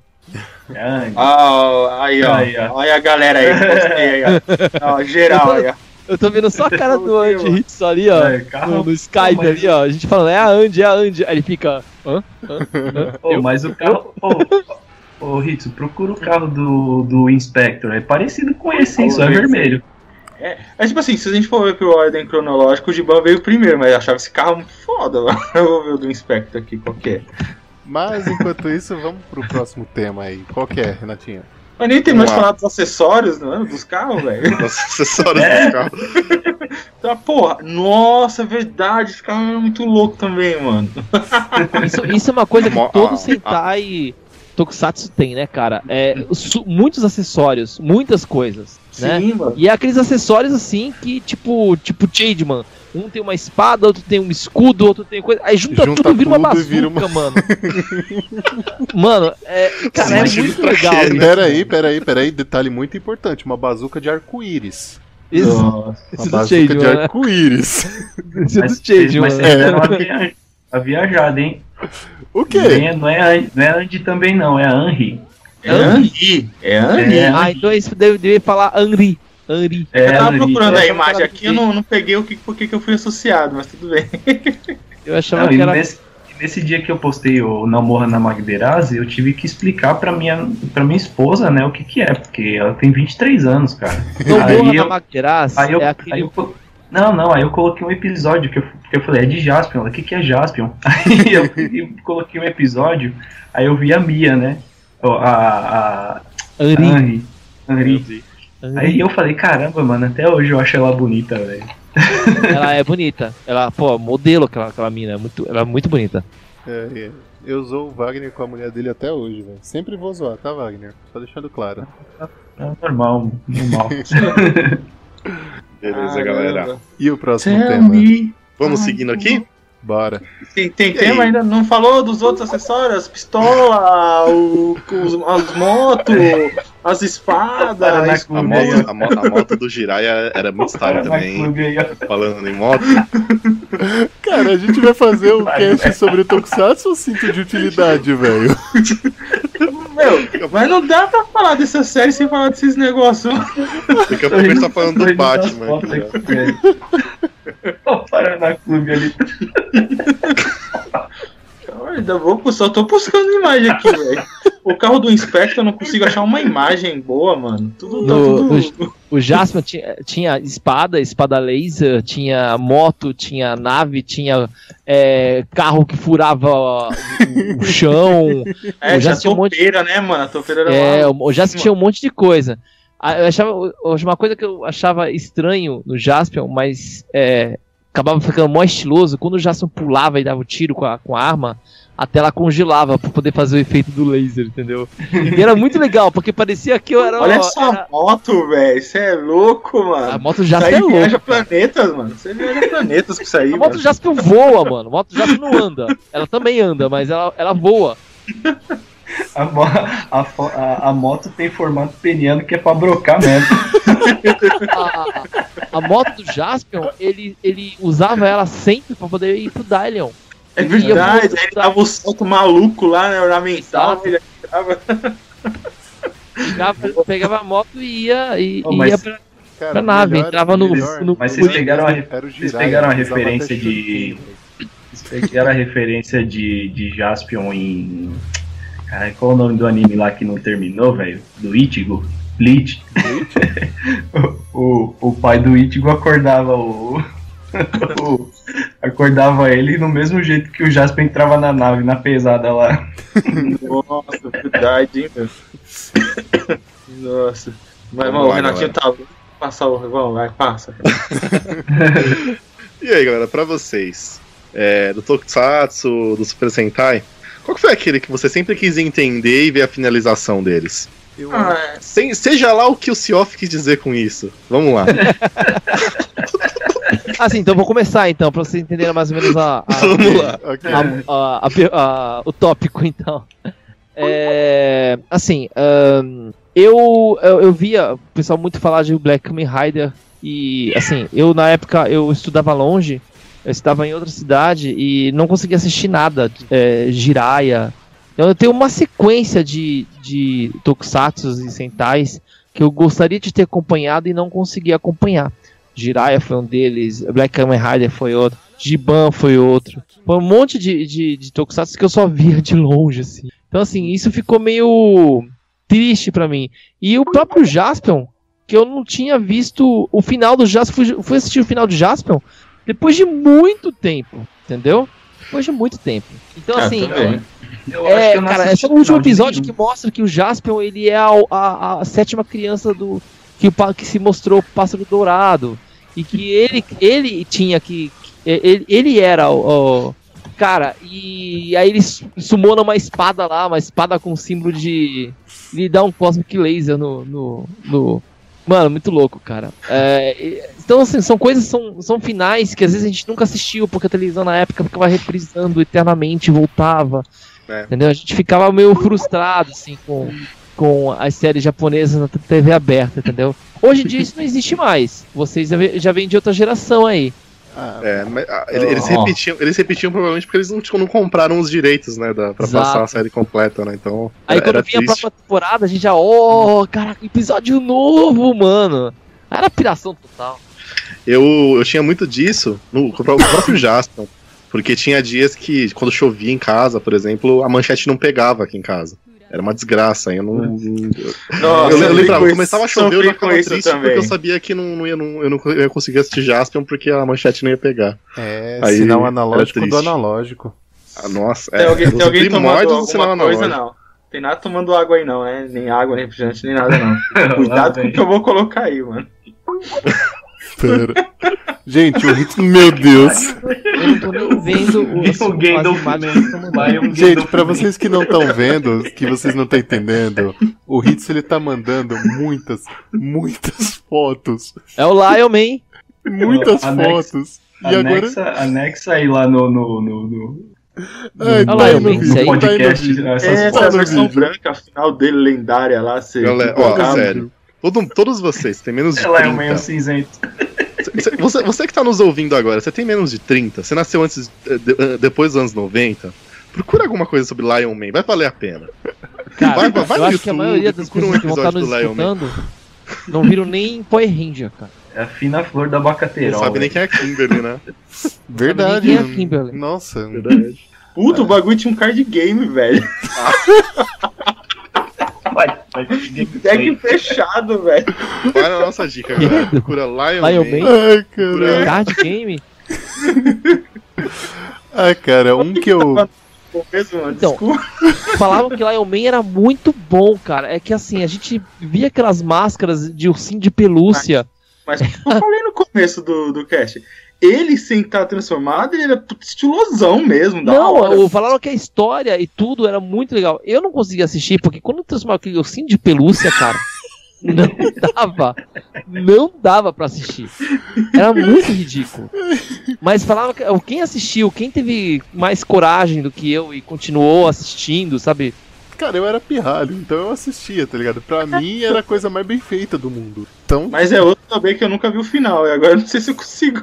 É a Andy. Ah, aí, ó. Aí, ó. Olha a galera aí, postei aí, ó. Ó, geral aí, ó. Eu tô vendo só a cara do Andy Hitsu ali, ó. É, carro- No, no Skype mas- ali, ó. A gente falando, é a Andy, é a Andy. Aí ele fica. Hã? Hã? Hã? Eu? mas o carro. Ô, ô Ritsu, procura o carro do, do Inspector. É parecido com esse, hein? Só é vermelho. É tipo assim, se a gente for ver por ordem cronológica, o Giban veio primeiro, mas eu achava esse carro muito foda. mano. Eu vou ver o do Inspector aqui, qual que é. Mas enquanto isso, vamos pro próximo tema aí. Qual que é, Renatinha? Mas nem Vamos lá. falar dos acessórios, não é? Dos carros, velho. Os acessórios É. do carro. Tá, porra, nossa, é verdade, esse carro é muito louco também, mano. Isso, isso é uma coisa que todo ah, Sentai Tokusatsu tem, né, cara? É, su- muitos acessórios, muitas coisas, né? Sim, mano. E é aqueles acessórios assim que, tipo, tipo Changeman. Um tem uma espada, outro tem um escudo, outro tem coisa. Aí junta, Junta tudo e vira uma tudo e bazuca, vira uma- mano. mano, é, cara, Sim, é mas muito legal. isso. né? Peraí, peraí, peraí, detalhe muito importante: uma bazuca de arco-íris. Isso, Nossa. esse Uma do bazuca de arco-íris. Esse do Mas, Changeman. mas né? vocês deram uma, via... uma viajada, hein? O Não quê? é, não, é a, não é a Andy também, não. É a Henry. É Henri. É Henri. É. Ah, então isso deve, deve falar Henri. Henri. É eu tava procurando Eu a achava que imagem aqui, eu não, não peguei o que, por que eu fui associado, mas tudo bem. Eu achava Não, que era. nesse, nesse dia que eu postei o Namorra na Magderazzi, eu tive que explicar pra minha, pra minha esposa, né, o que que é, porque ela tem 23 anos, cara. Não aí morra na eu- Maqueraz. Aí eu, é aí aquele. eu co- não, não, aí eu coloquei um episódio que eu, que eu falei, é de Jaspion. Ela, O que, que é Jaspion? Aí eu, eu coloquei um episódio, aí eu vi a Mia, né? A, a, a Henri. Henri. Henri. Aí eu falei, caramba, mano, até hoje eu acho ela bonita, velho. Ela é bonita. Ela, pô, modelo aquela, aquela mina. é Muito, ela é muito bonita. É, é. Eu zoo o Wagner com a mulher dele até hoje, velho. Sempre vou zoar, tá, Wagner? Só deixando claro. É normal, normal. Beleza, galera. E o próximo Tell tema? me. Vamos Ai, seguindo aqui? Bora. Tem, tem tema aí? ainda? Não falou dos outros acessórios? As pistolas, os, as motos, as espadas. Escudo. A moto, a, mo- a moto do Jiraiya era muito style também. Falando em moto. Cara, a gente vai fazer um Vai, cast sobre o Tokusatsu ou cinto de utilidade, velho? Meu, mas não dá pra falar dessa série sem falar desses negócios. Daqui a pouco a gente tá falando do Batman. né? Ó, o Paraná Clube ali. Ainda vou, só tô buscando imagem aqui, velho. O carro do Inspector eu não consigo achar uma imagem boa, mano. Tudo, tá No- tudo... O Jasper tinha, tinha espada, espada laser, tinha moto, tinha nave, tinha é, carro que furava o, o chão. É, o já Jasper tinha um monte- topeira, né, mano? A topeira era É, o o Jaspion tinha um monte de coisa. Ah, Eu achava, uma coisa que eu achava estranho no Jaspion, mas é, acabava ficando mó estiloso, quando o Jaspion pulava e dava o tiro com a, com a arma, a tela congelava pra poder fazer o efeito do laser, entendeu? E era muito legal, porque parecia que eu era. Olha essa era- moto, velho. Você é louco, a mano. moto do Isso Jaspion aí é louca. viaja planetas, mano. Você viaja planetas com isso aí, A moto mano. Jaspion voa, mano. A moto Jaspion não anda. Ela também anda, mas ela, ela voa. A, mo- a a- a moto tem formato peniano que é pra brocar mesmo. A, a moto do Jaspion, ele, ele usava ela sempre pra poder ir pro Dylion. É verdade. Aí ele dava o salto maluco lá, né? Ornamental. Ele atirava. Pegava, pegava a moto e ia, e, Oh, ia mas- pra. Cara, Pra nave, entrava no- no- Mas vocês pegaram a, vocês pegaram a referência de. vocês pegaram a referência de, de Jaspion em. Cara, qual é o nome do anime lá que não terminou, velho? Do Ichigo? Bleach. o, o, o pai do Ichigo acordava o. acordava ele no mesmo jeito que o Jasper entrava na nave, na pesada lá. Nossa, verdade, hein, meu. Nossa. Mas, Vamos o lá, Renatinho galera. tá. Passar o. Vamos, vai, passa. E aí, galera, pra vocês, é, do Tokusatsu, do Super Sentai, qual que foi aquele que você sempre quis entender e ver a finalização deles? Eu... Ah, Sem, seja lá o que o Cioff quis dizer com isso. Vamos lá. assim, então vou começar então, pra vocês entenderem mais ou menos a, a Vamos lá. A, a, o tópico então. É, assim, um, eu, eu, eu via o pessoal muito falar de Black Kamen Rider e assim, eu na época eu estudava longe, eu estava em outra cidade e não conseguia assistir nada, é, Jiraya, então, eu tenho uma sequência de, de tokusatsu e sentais que eu gostaria de ter acompanhado e não consegui acompanhar. Jiraiya foi um deles, Black Kamen Rider foi outro, Giban foi outro. Foi um monte de, de, de tokusatsu que eu só via de longe, assim. Então, assim, isso ficou meio triste para mim. E o próprio Jaspion, que eu não tinha visto o final do Jaspion, fui, fui assistir o final do Jaspion depois de muito tempo, entendeu? Depois de muito tempo. Então, ah, assim, eu é, cara, é só no último episódio que mostra que o Jaspion ele é a, a, a sétima criança do que, o, que se mostrou o pássaro dourado e que ele, ele tinha que ele, ele era o, o cara e aí ele sumou numa espada lá, uma espada com símbolo de ele dá um cosmic laser no, no, no Mano, muito louco, cara. É, então, assim, são coisas, são, são finais que às vezes a gente nunca assistiu, porque a televisão na época ficava reprisando eternamente, voltava. É. Entendeu? A gente ficava meio frustrado, assim, com, com as séries japonesas na TV aberta, entendeu? Hoje em dia isso não existe mais. Vocês já vêm de outra geração aí. Ah, é, mas, ah, eles, repetiam, eles repetiam provavelmente porque eles não, tipo, não compraram os direitos, né, da, pra Exato. passar a série completa, né, então... Aí era, quando era vinha triste. a próxima temporada, a gente já, oh, caraca, episódio novo, mano! Era piração total. Eu, eu tinha muito disso no, no próprio Jasper. Porque tinha dias que, quando chovia em casa, por exemplo, a manchete não pegava aqui em casa. Era uma desgraça. Eu não. Nossa, eu, eu lembrava, começava a chover, eu já ficava triste também. porque eu sabia que não, não ia, não, eu não ia conseguir assistir Jaspion porque a manchete não ia pegar. É, Aí, sinal analógico do analógico. Ah, nossa, tem é, alguém, tem alguém tomando alguma coisa, não. Tem nada tomando água aí não, né? Nem água, nem refrigerante, nem nada não. Cuidado com o que eu vou colocar aí, mano. Pera. Gente, o meu Deus. Eu não tô nem vendo o, o Gandalf Gente, pra vocês que não estão vendo, que vocês não estão entendendo, o Hitz ele tá mandando muitas, muitas fotos. É o Lion Man. Muitas anexa, fotos. E anexa, agora... anexa aí lá no, no, no, no... Ai, tá aí, no podcast. Tá essa versão branca, a final dele lendária lá. Você Galera, ó, sério. Todo, todos vocês têm menos de Ela 30. é um meio cinzento. Você, você que está nos ouvindo agora, você tem menos de 30, você nasceu antes, eh, de, eh, depois dos anos 90, procura alguma coisa sobre Lion Man, vai valer a pena. Cara, vai, vai, vai eu acho YouTube, que a maioria das pessoas um que vão estar nos escutando não viram nem Power Ranger, cara. É a fina flor da abacateira. Não sabe nem quem é a Kimberly, né? Verdade. Quem é a Kimberly. Nossa. Verdade. Puta, o bagulho tinha um card game, velho. Vai, vai. Tag fechado, velho. Olha a nossa dica, galera. Procura Lion, Lion Man. Man. Ai, cara. Card game? Ai, cara, um que eu. Então, falavam que Lion Man era muito bom, cara. É que assim, a gente via aquelas máscaras de ursinho de pelúcia. Mas, mas eu falei no começo do, do cast ele sem estar transformado, ele era estilosão mesmo. não, hora. falaram que a história e tudo era muito legal. Eu não conseguia assistir, porque quando transformava aquele ursinho de pelúcia, cara, não dava. Não dava para assistir. Era muito ridículo. Mas falava que quem assistiu, quem teve mais coragem do que eu e continuou assistindo, sabe? Cara, eu era pirralho, então eu assistia, tá ligado? Pra mim era a coisa mais bem feita do mundo. Então... Mas é outro também que eu nunca vi o final, e agora eu não sei se eu consigo.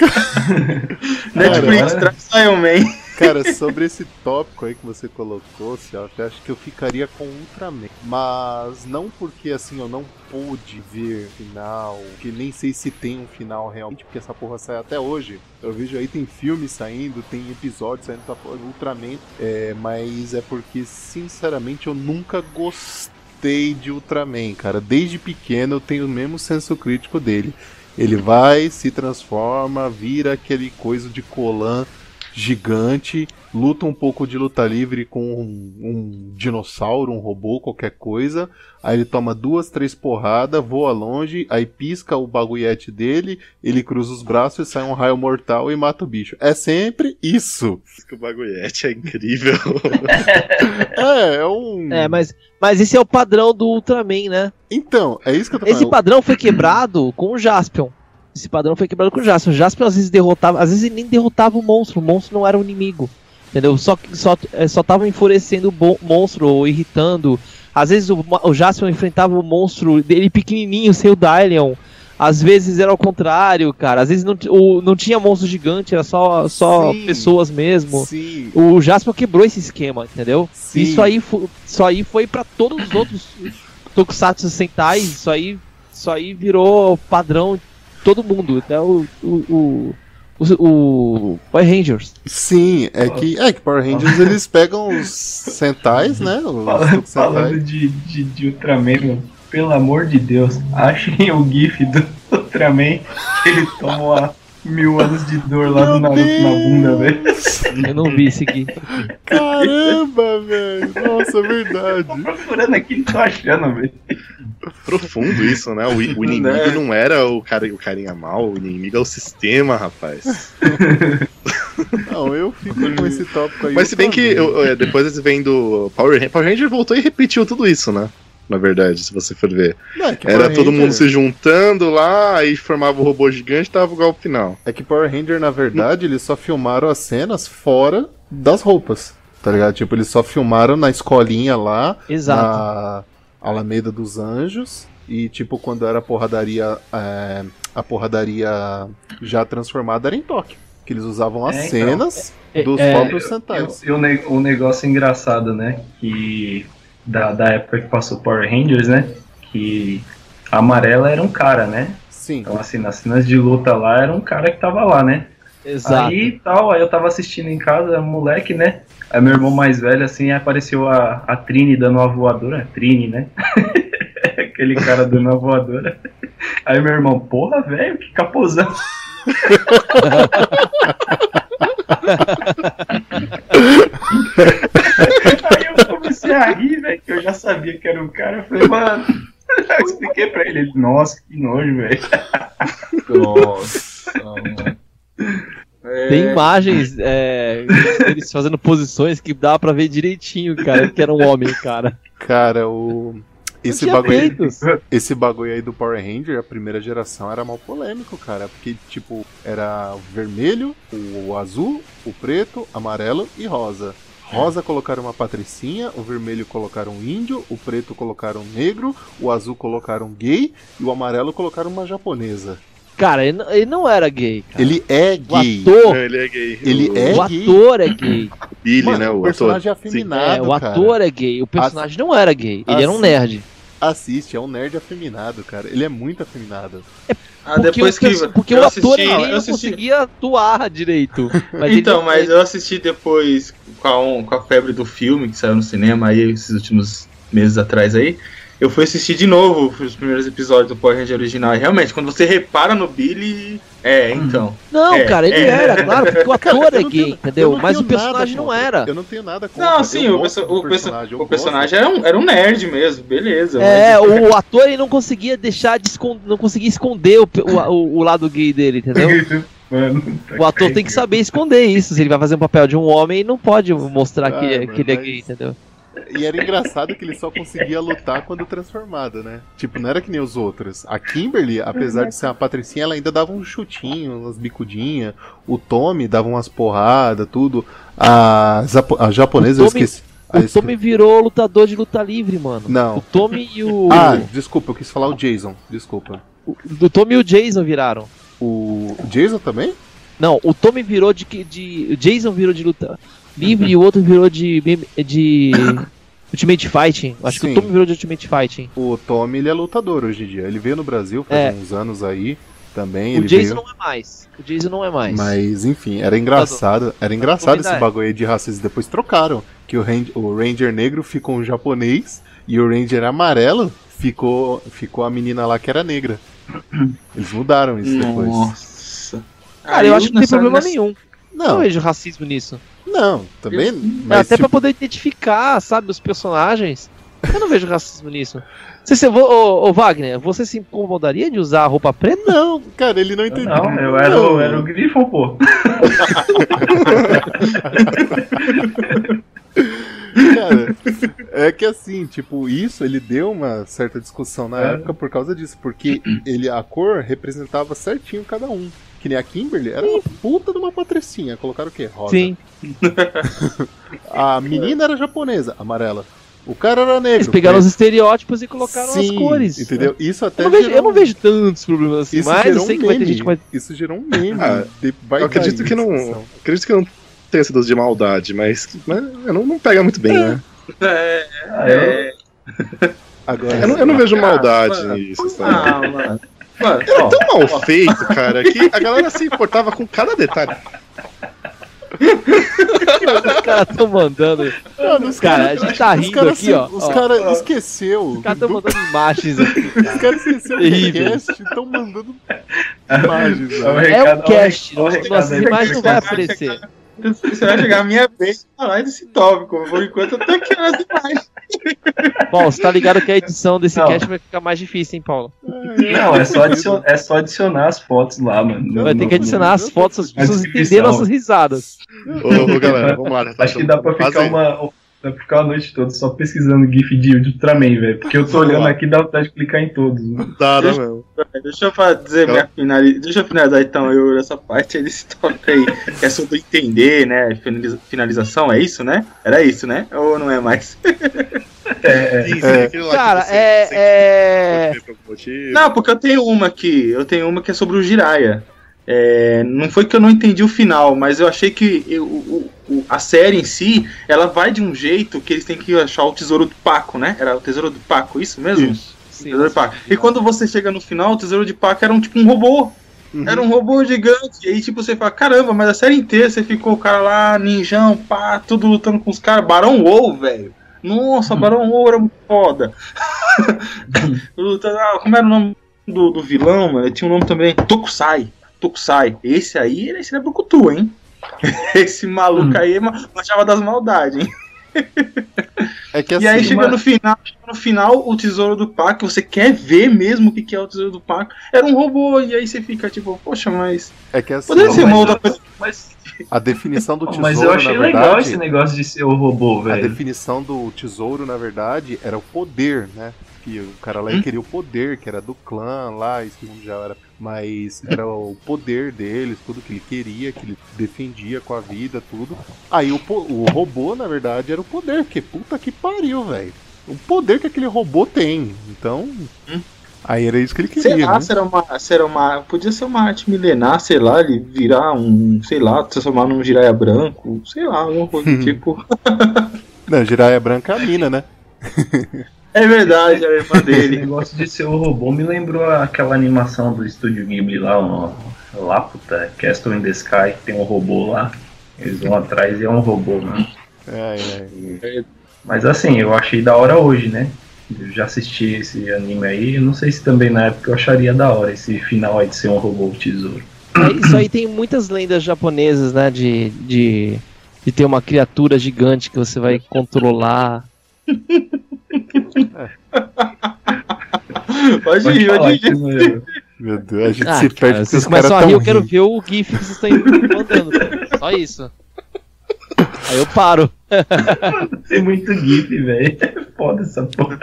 Netflix, traz Iron Man. Cara, sobre esse tópico aí que você colocou, eu acho que eu ficaria com Ultraman. Mas não porque assim eu não pude ver final, que nem sei se tem um final realmente, porque essa porra sai até hoje. Eu vejo aí, tem filmes saindo, tem episódios saindo da porra do Ultraman, é, mas é porque, sinceramente, eu nunca gostei de Ultraman, cara. Desde pequeno eu tenho o mesmo senso crítico dele. Ele vai, se transforma, vira aquele coisa de colan gigante, luta um pouco de luta livre com um, um dinossauro, um robô, qualquer coisa. Aí ele toma duas, três porradas, voa longe, aí pisca o bagulhete dele, ele cruza os braços e sai um raio mortal e mata o bicho. É sempre isso. O bagulhete é incrível. é, é um. É, mas, mas esse é o padrão do Ultraman, né? Então, é isso que eu tô falando. Esse padrão foi quebrado com o Jaspion. Esse padrão foi quebrado com o Jaspion. O Jaspion às vezes derrotava, às vezes ele nem derrotava o monstro, o monstro não era o inimigo. Entendeu? Só só é, só tava enfurecendo o monstro ou irritando. Às vezes o, o Jaspion enfrentava o monstro dele pequenininho, sem o Dylion. Às vezes era o contrário, cara. Às vezes não, o, não tinha monstro gigante, era só, só pessoas mesmo. Sim. O Jaspion quebrou esse esquema, entendeu? Sim. Isso aí, isso aí foi para todos os outros Tokusatsu Sentai. Isso aí, isso aí virou padrão todo mundo, até o, o, o, o Power Rangers. Sim, é que, é que Power Rangers eles pegam os Sentais, né? Os Falando de, de, de Ultraman, pelo amor de Deus, achem o GIF do Ultraman que ele tomou a mil anos de dor lá do Naruto na bunda, velho. Eu não vi esse GIF. Caramba, velho. Nossa, é verdade. Tô procurando aqui, não tô achando, velho. Profundo isso, né? O, o inimigo né? não era o, cara, o carinha mal, o inimigo é o sistema, rapaz. Não, eu fico com esse tópico aí. Mas se bem que eu, é, depois eles vêm do Power Ranger, Power Ranger voltou e repetiu tudo isso, né? Na verdade, se você for ver. Não, é Era todo Ranger... mundo se juntando lá, aí formava o robô gigante e tava o golpe final. É que Power Ranger, na verdade, eles só filmaram as cenas fora das roupas. Tá ligado? Tipo, eles só filmaram na escolinha lá. Exato. Na Alameda dos Anjos. E, tipo, quando era a porradaria. É, a porradaria já transformada era em Tóquio. Que eles usavam as é, então, cenas então, dos é, próprios Sentais. E o, negócio engraçado, né? Que. Da, da época que passou Power Rangers, né? Que a amarela era um cara, né? Sim. Então, assim, nas cenas de luta lá, era um cara que tava lá, né? Exato. Aí tal, aí eu tava assistindo em casa, moleque, né? Aí meu irmão mais velho, assim, apareceu a, a Trini dando uma voadora. Trini, né? Aquele cara dando uma voadora. Aí meu irmão, porra, velho, que capozão. A rir, velho, que eu já sabia que era um cara. Eu falei, mano, eu expliquei pra ele. Nossa, que nojo, velho. Nossa, mano. É... Tem imagens é, eles fazendo posições que dá pra ver direitinho, cara, que era um homem, cara. Cara, o. Esse bagulho, aí, esse bagulho aí do Power Ranger, a primeira geração, era mal polêmico, cara. Porque, tipo, era o vermelho, o azul, o preto, amarelo e rosa. Rosa colocaram uma patricinha, o vermelho colocaram um índio, o preto colocaram um negro, o azul colocaram um gay e o amarelo colocaram uma japonesa. Cara, ele, ele não era gay. Cara. Ele é gay. O ator. ele é gay. Ele o, é o gay. ator é gay. Billy, Mano, né? O, o personagem ator. é afeminado. É, o ator é gay. O personagem não era gay. Ele era um nerd. Assiste, é um nerd afeminado, cara. Ele é muito afeminado. É ah, porque depois que porque o ator assisti, não, assisti... conseguia atuar direito. Mas então, ele... mas eu assisti depois com a, com a febre do filme que saiu no cinema aí esses últimos meses atrás aí eu fui assistir de novo os primeiros episódios do Power Ranger original. E realmente, quando você repara no Billy. É, então. Não, é, cara, ele é. era, claro, porque o ator é gay, tenho, entendeu? Mas o personagem não era. Eu não tenho nada contra. Não, sim, o, perso o, personagem, o personagem era um, era um nerd mesmo, beleza. É, mas... o ator ele não conseguia deixar de esconder, não conseguia esconder o, o, o lado gay dele, entendeu? Mano, tá o ator tem que saber esconder isso. Se ele vai fazer um papel de um homem, ele não pode mostrar ah, que, que ele é gay, entendeu? E era engraçado que ele só conseguia lutar quando transformada, né? Tipo, não era que nem os outros. A Kimberly, apesar de ser uma patricinha, ela ainda dava um chutinho, umas bicudinhas. O Tommy dava umas porradas, tudo. A, a japonesa, Tommy, eu esqueci. O Tommy virou lutador de luta livre, mano. Não. O Tommy e o. Ah, desculpa, eu quis falar o Jason. Desculpa. O, o Tommy e o Jason viraram. O Jason também? Não, o Tommy virou de. de o Jason virou de luta livre e o outro virou de. de Ultimate Fighting. Acho Sim. que o Tommy virou de Ultimate Fighting. O Tommy ele é lutador hoje em dia. Ele veio no Brasil faz é. uns anos aí também. O Jason veio... não é mais. O Jason não é mais. Mas enfim, era engraçado. Era engraçado esse bagulho aí de racismo. Depois trocaram. Que o, Ranger, o Ranger negro ficou um japonês e o Ranger amarelo ficou, ficou a menina lá que era negra. Eles mudaram isso depois. Nossa. Cara, eu acho que não tem problema nessa... nenhum. Eu não vejo racismo nisso. Não, também. É, Mas, até tipo, pra poder identificar, sabe, os personagens. Eu não vejo racismo nisso. Você, você, ô, ô, Wagner, você se incomodaria de usar roupa preta? Não, cara, ele não entendeu. Não, eu era, o- eu era o Griffon, pô. Cara, é que assim, tipo, isso ele deu uma certa discussão na É. época por causa disso, porque ele a cor representava certinho cada um. Que nem a Kimberly era uma puta de uma patricinha. Colocaram o quê? Rosa. Sim. A menina era japonesa, amarela. O cara era negro. Eles pegaram os estereótipos e colocaram as Sim, cores. Entendeu? Isso até Eu não, vejo, gerou eu não vejo tantos problemas assim, Isso mas eu sei um que vai ter gente que vai. Isso gerou um meme. Ah, de- vai Eu acredito que não. Acredito que não tenha sido de maldade, mas, mas não, não pega muito bem, né? É, Ah, eu- Agora, Eu não, eu não vejo Ah, mald mano. nisso, sabe? Ah, mano. Mano, Era ó, tão mal feito, cara, que a galera se importava com cada detalhe. Os caras estão mandando. Mano, os Cara, caras- a gente tá rindo caras aqui, ó. Os ó. caras esqueceu. Os caras estão do- mandando imagens aqui. Os caras esqueceram do Terrível. cast e estão mandando imagens. Ó, o? É um cast, ó, o nossas aí, imagens não vai aparecer. Você vai chegar a minha vez de falar desse tópico. Por enquanto eu tô aqui nas imagens. Paulo, você tá ligado que a edição desse Não. cast vai ficar mais difícil, hein, Paulo? Não, é só, adicionar, é só adicionar as fotos lá, mano. No- Vai ter que adicionar as fotos, as pessoas entenderem nossas risadas. Ô, ô, galera, vamos lá. Acho que dá pra ficar uma. Pra ficar a noite toda só pesquisando GIF de Ultraman, velho. Porque eu tô olhando aqui e dá vontade de clicar em todos. né? Dá, dá mesmo. Deixa eu dizer minha. Deixa eu finalizar então eu essa parte desse tópico aí. Que é sobre entender, né? finaliza- Finalização, é isso, né? Era isso, né? Ou não é mais? É, é. Sim, sim, É. Cara, você- é. você- é... Não, porque eu tenho uma aqui. Eu tenho uma que é sobre o Jiraya. É, não foi que eu não entendi o final, mas eu achei que eu- o- o- a série em si, ela vai de um jeito que eles têm que achar o tesouro do Paco, né? Era o tesouro do Paco, isso mesmo? Isso. Sim, Tesouro de Paco. E quando você chega no final, o tesouro de Paco era um tipo um robô. Uhum. Era um robô gigante. E aí, tipo, você fala, caramba, mas a série inteira você ficou o cara lá, ninjão, pá, tudo lutando com os caras. Barão WoW, velho. Nossa, Barão WoW era muito foda. Lutando- ah, como era o nome do, do vilão, mano? Ele tinha um nome também. Tokusai. Tokusai. Esse aí, esse era Brucutu, hein? Esse maluco aí ma- manchava das maldades, hein? É que assim, e aí chega mas- no final, chega no final, o tesouro do Paco, você quer ver mesmo o que que é o tesouro do Paco, era um robô, e aí você fica tipo, poxa, mas. é que assim, Poderia ser mas uma outra coisa. Mas, a definição do tesouro, mas eu achei na legal verdade, esse negócio de ser o robô, a velho. definição do tesouro, na verdade, era o poder, né? Que o cara lá Hum? queria o poder, que era do clã lá, isso mundo já era. Mas era o poder deles, tudo que ele queria, que ele defendia com a vida, tudo. Aí o, o robô, na verdade, era o poder, porque puta que pariu, velho. O poder que aquele robô tem. Então. Hum? Aí era isso que ele Sei queria, lá, né? se era, uma, se era uma. Podia ser uma arte milenar, sei lá, ele virar um. Sei lá, transformar num giraia branco, sei lá, alguma coisa do tipo. Não, Jiraiya Branca é a mina, né? É verdade, era a irmã Esse dele. negócio de ser o robô me lembrou aquela animação do estúdio Ghibli lá, o Laputa, Castle in the Sky, que tem um robô lá. Eles vão atrás e é um robô, né? É, é. Mas assim, eu achei da hora hoje, né? Eu já assisti esse anime aí, eu não sei se também na época eu acharia da hora esse final aí de ser um robô tesouro. É, Isso aí tem muitas lendas japonesas, né? De, de, de ter uma criatura gigante que você vai controlar. Pode rir, pode rir. é- Meu Deus, a gente Ah, se cara, perde porque vocês começam a rir, eu quero ver o GIF que vocês estão mandando. Só isso. Aí eu paro. Tem muito GIF, velho. Foda essa porra.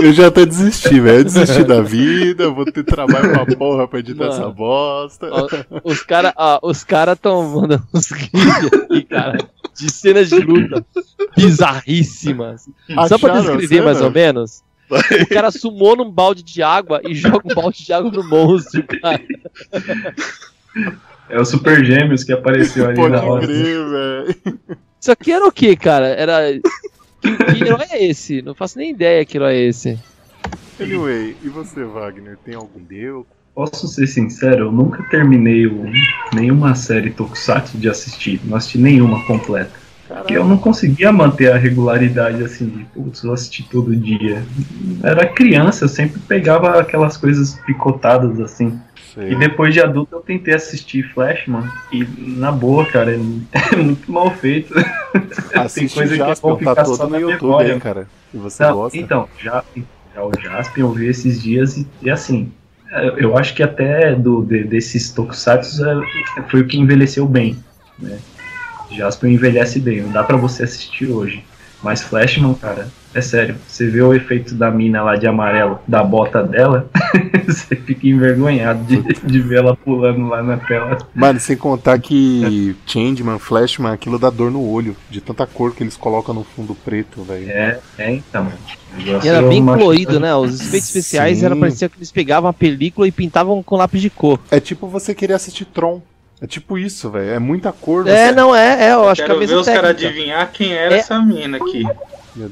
Eu já até desisti, velho. Eu desisti da vida, vou ter trabalho pra porra pra editar Mano. essa bosta. Ó, Os caras os cara tão mandando uns GIFs aqui, cara. De cenas de luta bizarríssimas. Só pra Acharam descrever mais ou menos. O cara sumou num balde de água e joga um balde de água no monstro, cara. É o Super Gêmeos que apareceu ali Pode na hora. Isso aqui era o que, cara? Era. Que, que herói é esse? Não faço nem ideia que herói é esse. Anyway, e você, Wagner? Tem algum deu? Posso ser sincero, eu nunca terminei o- nenhuma série Tokusatsu de assistir. Não assisti nenhuma completa. Porque eu não conseguia manter a regularidade assim de, putz, eu assisti todo dia. Era criança, eu sempre pegava aquelas coisas picotadas assim. E depois de adulto eu tentei assistir Flashman e na boa, cara, é, muito mal feito. Tem coisa que é bom ficar tá só no YouTube, memória. Hein, cara. E você Não, gosta? Então, já, já o Jaspion eu vi esses dias e, e assim, eu acho que até do, de, desses tokusatsu é, foi o que envelheceu bem, né? Jaspion envelhece bem, não dá para você assistir hoje. Mas Flashman, cara, é sério, você vê o efeito da mina lá de amarelo, da bota dela, você fica envergonhado de, de ver ela pulando lá na tela. Mano, sem contar que Changeman, Flashman, aquilo dá dor no olho, de tanta cor que eles colocam no fundo preto, velho. É, é então. E era bem colorido, né? Os efeitos especiais era parecia que eles pegavam a película e pintavam com lápis de cor. É tipo você querer assistir Tron. É tipo isso, velho. É muita cor. É, você... não é, é, eu acho que é a mesma ver os caras adivinhar quem era é... essa mina aqui.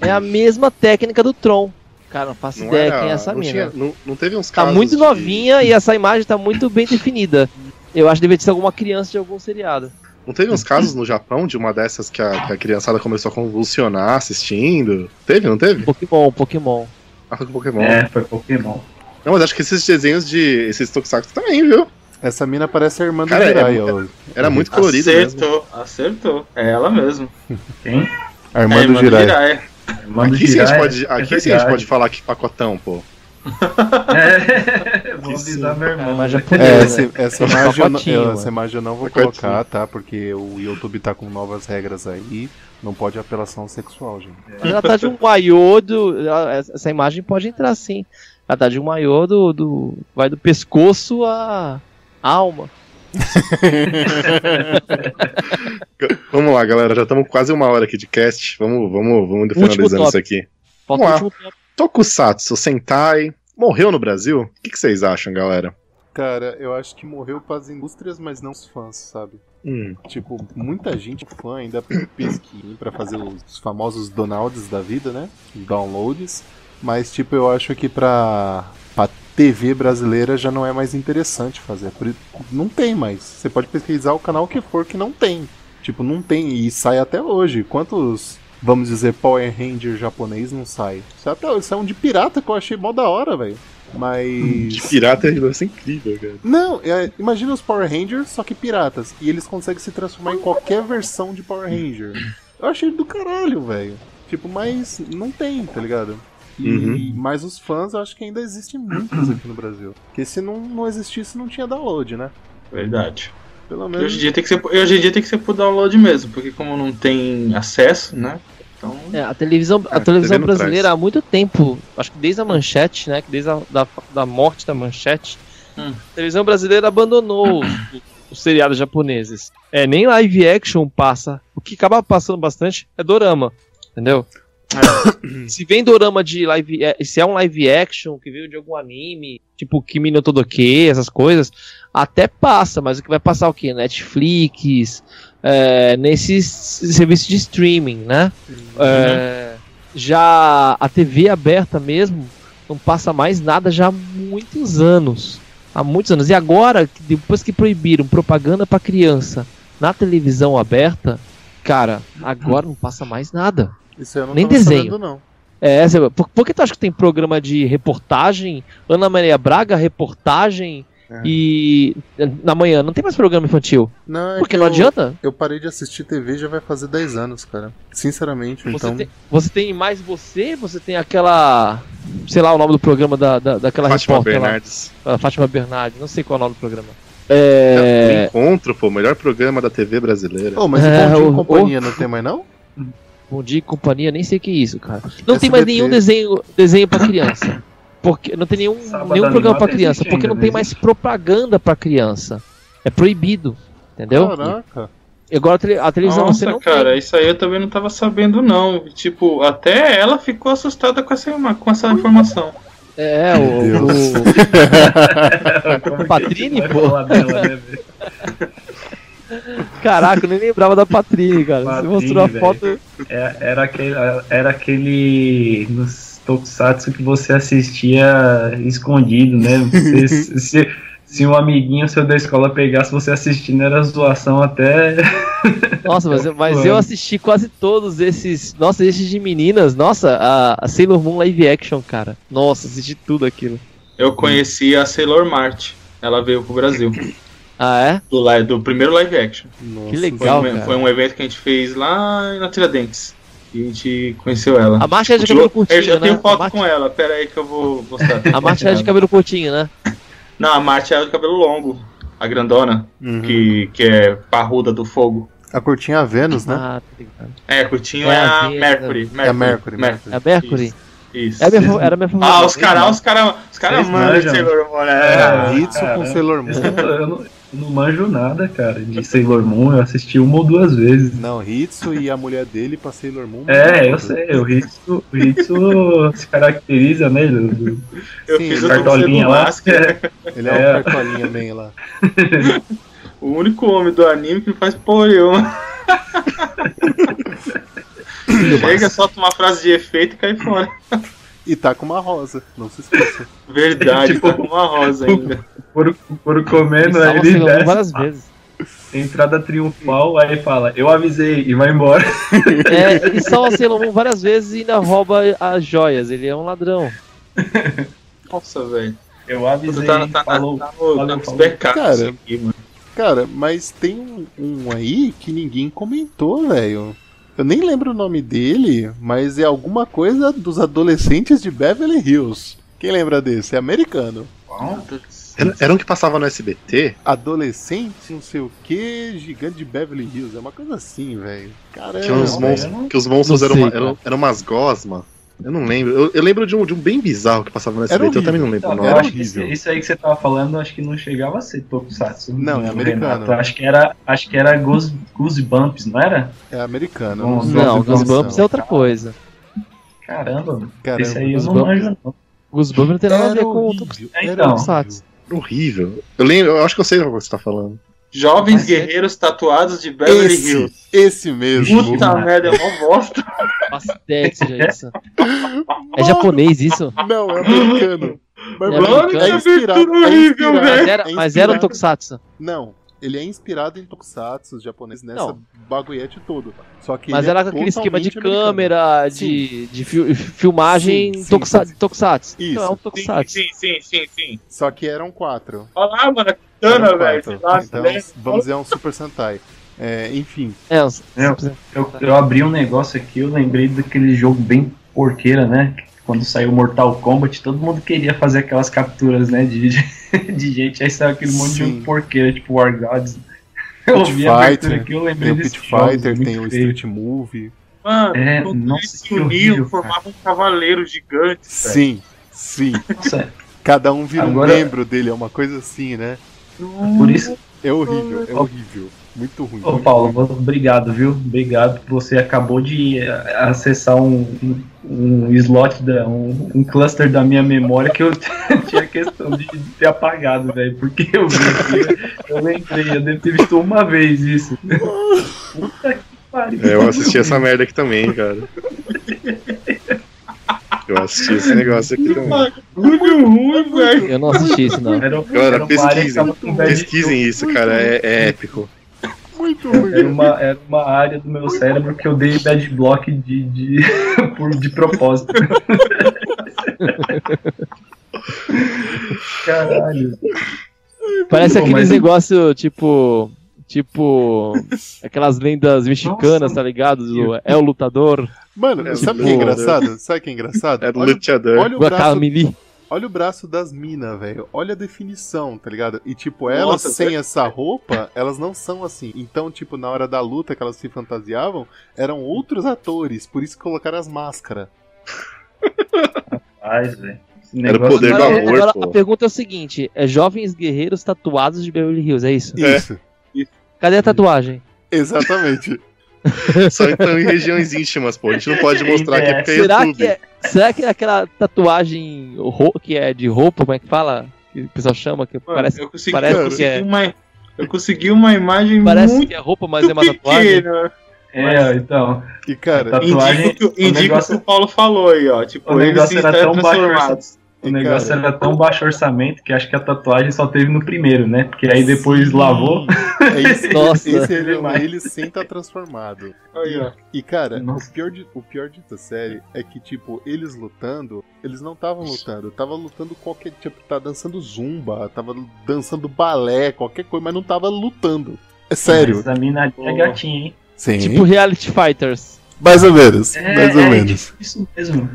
É a mesma técnica do Tron. Cara, não faço não ideia era, quem é essa não mina. Tinha, não, não teve uns Tá muito novinha e essa imagem tá muito bem definida. Eu acho que deveria ser alguma criança de algum seriado. Não teve uns casos no Japão de uma dessas que a, que a criançada começou a convulsionar assistindo? Teve, não teve? Pokémon, Pokémon. Ah, foi Pokémon. É, foi Pokémon. Não, mas acho que esses desenhos de. esses Tokusatsu também, viu? Essa mina parece a irmã do Cara, Jiraiya. é- era muito colorida Acertou, mesmo. acertou. É ela mesmo. Quem? A irmã É do irmã do Jiraiya. Aqui, sim a gente pode, é aqui sim a gente pode falar que pacotão, pô. É, vou avisar meu irmão. Japonês, É, né? essa, essa imagem eu, não, essa imagem eu não vou Pacotinho. colocar, tá? Porque o YouTube tá com novas regras aí. Não pode apelação sexual, gente. Mas ela tá de um maiô do. Essa imagem pode entrar sim. Ela tá de um maiô do. do vai do pescoço à alma. Vamos lá, galera. Já estamos quase uma hora aqui de cast. Vamos, vamos, vamos finalizando isso aqui. Falta o Vamos lá. Tokusatsu Sentai morreu no Brasil? O que, que vocês acham, galera? Cara, eu acho que morreu para as indústrias, mas não os fãs, sabe? Hum, Tipo, muita gente fã ainda pesquisa pra fazer os famosos downloads da vida, né? Downloads. Mas, tipo, eu acho que pra TV brasileira já não é mais interessante fazer. Por- Não tem mais. Você pode pesquisar o canal que for que não tem. Tipo, não tem. E sai até hoje. Quantos, vamos dizer, Power Ranger japonês não sai? Sai até hoje. Sai um de pirata que eu achei mó da hora, velho. Mas. de pirata ser incrível, cara. Não, é, imagina os Power Rangers, só que piratas. E eles conseguem se transformar em qualquer versão de Power Ranger. Eu achei do caralho, velho. Tipo, mas não tem, tá ligado? E, Uhum. Mas os fãs eu acho que ainda existem muitos aqui no Brasil. Porque se não, não existisse, não tinha download, né? Verdade. Pelo E Hoje menos. em, dia tem que ser, e hoje em dia tem que ser por download mesmo, porque como não tem acesso, né? Então. É, a televisão, a É, televisão brasileira traz. há muito tempo, acho que desde a manchete, né? que Desde a da, da morte da manchete, Hum. a televisão brasileira abandonou os, os seriados japoneses. É, nem live action passa. O que acaba passando bastante é dorama. Entendeu? Se vem dorama de live. é, Se é um live action que veio de algum anime, tipo Kimi no Todoke, essas coisas, até passa, mas o que vai passar é o quê? Netflix, é, nesses serviços de streaming, né? É, já a TV aberta mesmo não passa mais nada já há muitos anos. Há muitos anos. E agora, depois que proibiram propaganda para criança na televisão aberta, cara, agora não passa mais nada. Isso eu não nem desenho. sabendo, não. É, cê- por, por que tu acha que tem programa de reportagem? Ana Maria Braga, reportagem. É. E na manhã não tem mais programa infantil. Não, é Porque que não eu- adianta. Eu parei de assistir TV já vai fazer 10 anos, cara. Sinceramente, Você, então. tem, você tem mais você, você tem aquela. Sei lá o nome do programa da, da, daquela Fátima repórter Bernardes. lá. a Fátima Bernardes, não sei qual é o nome do programa. O É. Encontro, pô, o melhor programa da TV brasileira. Oh, mas É, o Bom Dia o- Companhia não tem mais, não? Bom dia e companhia, nem sei o que é isso, cara. Não tem SBT. mais nenhum desenho, desenho para criança. Porque não tem nenhum, Sábado nenhum programa para criança, porque ainda, não tem mais propaganda para criança. É proibido, entendeu? Caraca. E agora a, tele- a televisão Nossa, você não cara, tem. isso aí eu também não tava sabendo, não. Tipo, até ela ficou assustada com essa, com essa informação. É, o, Deus. o Patrini, pô. falar dela, né? Caraca, eu nem lembrava da Patrini, cara. Você Patrini, mostrou a foto. É- Era aquele, era aquele nos Tokusatsu que você assistia escondido, né? Você- se, se um amiguinho seu da escola pegasse você assistindo, era zoação até. Nossa, mas, eu- mas eu assisti quase todos esses. Nossa, esses de meninas. Nossa, a, a Sailor Moon live action, cara. Nossa, assisti tudo aquilo. Eu conheci a Sailor Mart. ela veio pro Brasil. Ah, é? Do, live, do primeiro live action. Nossa, Que Foi legal, um, cara. foi um evento que a gente fez lá na Tiradentes. E a gente conheceu ela. A marcha é de Eu- cabelo eu curtinho, já né? tenho A foto Marte- com ela, pera aí que eu vou mostrar. A marcha é de cabelo curtinho, né? Não, a Marte é de cabelo longo. A grandona, Uhum. que, que é parruda do fogo. A curtinha Vênus, né? Ah, tá ligado. É, curtinho É é, a a Vênus, Mercury. É Mercury, É a Mercury? Isso. isso. É a minha, fa- era a minha favorita. Ah, os caras os cara, os cara Vocês mandam. Sailor Moon, né? É, Hitsu cara. com Sailor Moon. Eu não, manjo nada, cara, de Sailor Moon. Eu assisti uma ou duas vezes. Não, Hitsu e a mulher dele pra Sailor Moon. É, eu sei. O Hitsu, o Hitsu se caracteriza, né? do- do- Eu Sim, fiz o Cartolinha do lá. Masker. Ele é, É. um cartolinha bem lá. O único homem do anime que faz porra. Chega, solta uma frase de efeito e cai fora. E tá com uma rosa, não se esqueça. Verdade, Tipo- tá com uma rosa ainda. Por, por comendo, Salva aí ele Moon desce, várias vezes. entrada triunfal, aí fala, eu avisei, e vai embora. É, ele salva Sailor várias vezes e ainda rouba as joias. Ele é um ladrão. Nossa, velho. Eu avisei, tá, tá, falou. tá, tá, no- tá falou, falou. Cara. aqui, mano. Cara, mas tem um, um aí que ninguém comentou, velho. Eu nem lembro o nome dele, mas é alguma coisa dos adolescentes de Beverly Hills. Quem lembra desse? É americano. Era, era um que passava no SBT? Adolescente, não sei o que, gigante de Beverly Hills. É uma coisa assim, velho. Caramba. Que, uns não, monstros, não- que os monstros não eram, sei, uma- eram, eram umas gosma. Eu não lembro. Eu, eu lembro de um, de um bem bizarro que passava no Era SBT, eu também não lembro Não, o eu nome. era horrível. isso aí que você tava falando, acho que não chegava a ser Tokusatsu. Não, é americano. Renato. Acho que era, acho que era Goose, Goosebumps, não era? É americano. Não, não Não, a Goosebumps é outra coisa. Caramba, Caramba. esse aí eu não manjo não. Goosebumps não tem nada a ver com o É, então. Tokusatsu. Horrível. Eu lembro, eu acho que eu sei o que você tá falando. Jovens Mas é- guerreiros tatuados de Beverly Esse, Hills. esse mesmo. Puta merda, é uma bosta. Ideia que seja isso. É japonês isso? Não, é americano. Mas, É mano, americano. é inspirado, é Horrível, inspirado, Mas velho. era, é mas era um inspirado- Tokusatsu. Não, ele é inspirado em tokusatsu japonês nessa Não. bagulhete todo. Só que Mas ele era é com aquele esquema de americano. câmera, de, de fil- filmagem Sim, sim, tokusa- sim. Tokusatsu. Isso. Não é um Sim, Tokusatsu. sim, sim, sim, sim. Só que eram quatro. Olha lá, mano, Kitana, velho. Então, né? vamos dizer, é um Super Sentai. É, enfim, É, Eu, eu, eu abri um negócio aqui, eu lembrei daquele jogo bem porqueira, né? Quando saiu Mortal Kombat, todo mundo queria fazer aquelas capturas, né? De, de, de gente, aí saiu aquele monte de Sim. jogo porqueira, tipo War Gods. Eu Pit vi a abertura Fighter, aqui, eu tem lembrei desse Pit Fighter, tem o Street Movie. Mano, É, quando nossa, eles se uniam, formavam um cavaleiro gigante. velho. Sim, sim. Nossa, Cada um vira Agora- um membro dele, é uma coisa assim, né? por isso, É horrível, é horrível. Muito ruim. Ô Paulo, vou- obrigado, viu? Obrigado. Você acabou de eh, acessar um, um, um slot, da, um, um cluster da minha memória que eu tinha questão de ter apagado, velho. Porque eu vi aqui, eu lembrei, eu devo ter visto uma vez isso. Puta que pariu. É, eu assisti essa merda aqui também, cara. Eu assisti esse negócio aqui também. Bagulho ruim, velho. eu não assisti isso, não. Era, Galera, pesquisem. Pesquisem isso, cara. É, é épico. Muito ruim. Era uma, era uma área do meu cérebro que eu dei bad block de, de, por, de propósito. Caralho. Parece Pô, aqueles mas- negócio tipo. Tipo. Aquelas lendas mexicanas, Nossa, tá ligado? Do É o Lutador, Mano, É, sabe o tipo, que é engraçado? Sabe o que é engraçado? É do Olha, luteador. olha o braço, Guacamole. Olha o braço das minas, velho. Olha a definição, tá ligado? E tipo, elas Nossa, sem essa roupa, elas não são assim. Então, tipo, na hora da luta que elas se fantasiavam, eram outros atores, por isso que colocaram as máscaras. Faz, velho. Era o poder do é- amor. Agora pô. a pergunta é o seguinte: é jovens guerreiros tatuados de Beverly Hills, é isso? É. Isso. Cadê a tatuagem? Exatamente. Só então em regiões íntimas, pô. A gente não pode mostrar aqui porque é Será YouTube. que, é, será que é aquela tatuagem que é de roupa, como é que fala? Que o pessoal chama, que Mano, parece, eu consegui, parece eu que consegui é- uma, eu consegui uma imagem parece muito que é roupa, mas é uma tatuagem. pequena. É, então. E cara, Tatuagem, Indica, o que- o indica negócio- o que o Paulo falou aí, ó. Tipo, o eles negócio se era tão baixo transformados. O negócio cara, era tão baixo orçamento que acho que a tatuagem só teve no primeiro, né? Porque aí depois sim. lavou. É esse, Nossa. Esse ele, ele sem estar tá transformado. Aí, ó. E cara, o pior, de, o pior dessa série é que, tipo, eles lutando, eles não estavam lutando. Tava lutando qualquer. Tipo, tá dançando zumba, tava dançando balé, qualquer coisa, mas não tava lutando. É sério. Mas a mina é gatinha, hein? Sim. Tipo Reality Fighters. Mais ou menos. É, mais ou é, menos. Isso mesmo.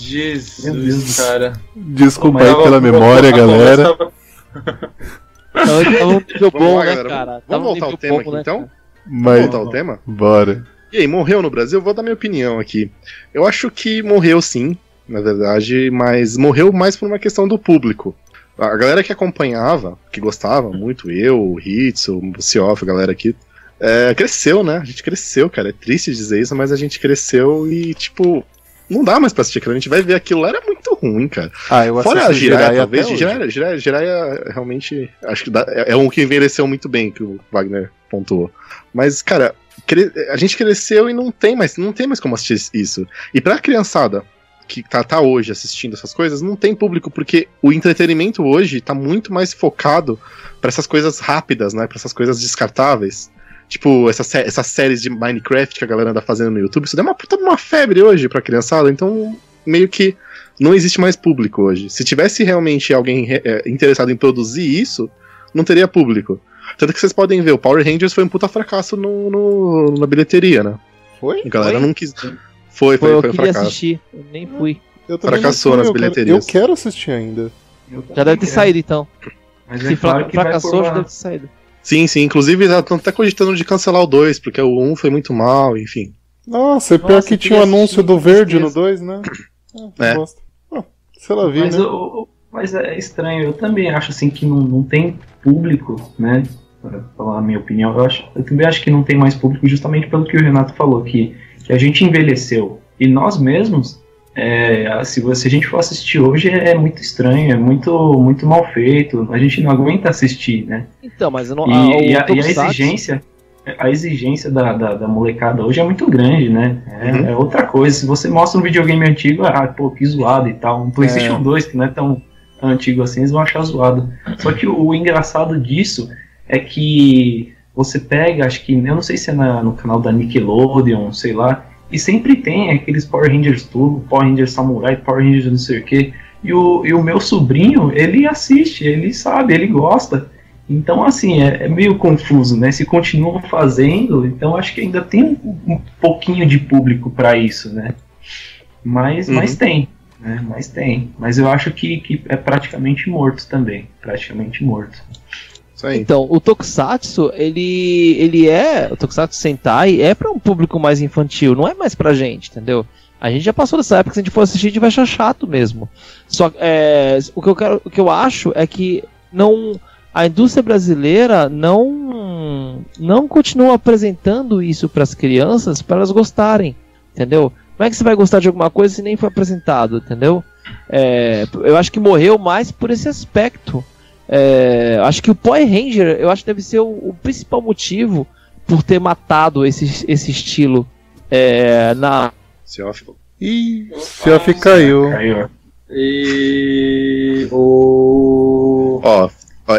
Jesus, cara. Desculpa aí pela memória, galera. Tava um bom, né, cara? Vamos voltar ao tema aqui, né, então? Mas... Vamos voltar ao tema? Bora. E aí, morreu no Brasil? Vou dar minha opinião aqui. Eu acho que morreu sim, na verdade, mas morreu mais por uma questão do público. A galera que acompanhava, que gostava muito, eu, o Hitz, o Cioff, a galera aqui, é, cresceu, né? A gente cresceu, cara. É triste dizer isso, mas a gente cresceu e, tipo, não dá mais pra assistir aquilo. A gente vai ver aquilo lá, era muito ruim, cara. Ah, eu Fora a Jiraiya, talvez. Jiraiya, Jiraiya, Jiraiya, realmente, acho que dá, é, é um que envelheceu muito bem, que o Wagner pontuou. Mas, cara, a gente cresceu e não tem mais, não tem mais como assistir isso. E pra criançada que tá, tá hoje assistindo essas coisas, não tem público, porque o entretenimento hoje tá muito mais focado para essas coisas rápidas, né? Pra essas coisas descartáveis. Tipo, essa, essas séries de Minecraft que a galera anda fazendo no YouTube, isso deu uma puta uma febre hoje pra criançada, então meio que não existe mais público hoje. Se tivesse realmente alguém é, interessado em produzir isso, não teria público. Tanto que vocês podem ver, o Power Rangers foi um puta fracasso no, no na bilheteria, né? Foi? A galera foi? não quis. Foi, foi, foi, eu foi um fracasso. assistir, eu nem fui. Eu Fracassou nas eu bilheterias. Quero, eu quero assistir ainda. Já deve ter saído então. Mas Se é claro fracassou, já deve ter saído. Sim, sim. Inclusive, estão até cogitando de cancelar o 2, porque o 1 foi muito mal, enfim. Nossa, é pior Nossa, que tinha o um anúncio do verde no 2, né? Ah, é. Ah, se ela vir, mas, né? eu, mas é estranho, eu também acho assim que não, não tem público, né? Para falar a minha opinião, eu, acho, eu também acho que não tem mais público justamente pelo que o Renato falou, que, que a gente envelheceu. E nós mesmos é, se, você, se a gente for assistir hoje é, é muito estranho, é muito, muito mal feito. A gente não aguenta assistir, né? Então, mas não, e, a, e, a, e a exigência, a exigência da, da, da, molecada hoje é muito grande, né? É, uhum. é, outra coisa. Se você mostra um videogame antigo, ah, pô, que zoado e tal. Um PlayStation é. 2 que não é tão, tão antigo assim, eles vão achar zoado. Só que o, o engraçado disso é que você pega, acho que, eu não sei se é na, no canal da Nickelodeon, sei lá, e sempre tem aqueles Power Rangers Turbo, Power Rangers Samurai, Power Rangers não sei o que. E o, e o meu sobrinho, ele assiste, ele sabe, ele gosta. Então, assim, é, é, meio confuso, né? Se continuam fazendo, então acho que ainda tem um, um pouquinho de público para isso, né? Mas, uhum. mas tem, né? Mas tem. Mas eu acho que, que é praticamente morto também. Praticamente morto. Então, o Tokusatsu, ele, ele é. O Tokusatsu Sentai é para um público mais infantil, não é mais pra gente, entendeu? A gente já passou dessa época, se a gente for assistir, a gente vai achar chato mesmo. Só é, o, que eu quero, o que eu acho é que não a indústria brasileira não não continua apresentando isso para as crianças para elas gostarem, entendeu? Como é que você vai gostar de alguma coisa se nem foi apresentado, entendeu? É, eu acho que morreu mais por esse aspecto. É, acho que o Power Ranger, eu acho que deve ser o, o principal motivo por ter matado esse, esse estilo é, na. Seoff. Ih, Seoff caiu. Caiu. E. O. Ó,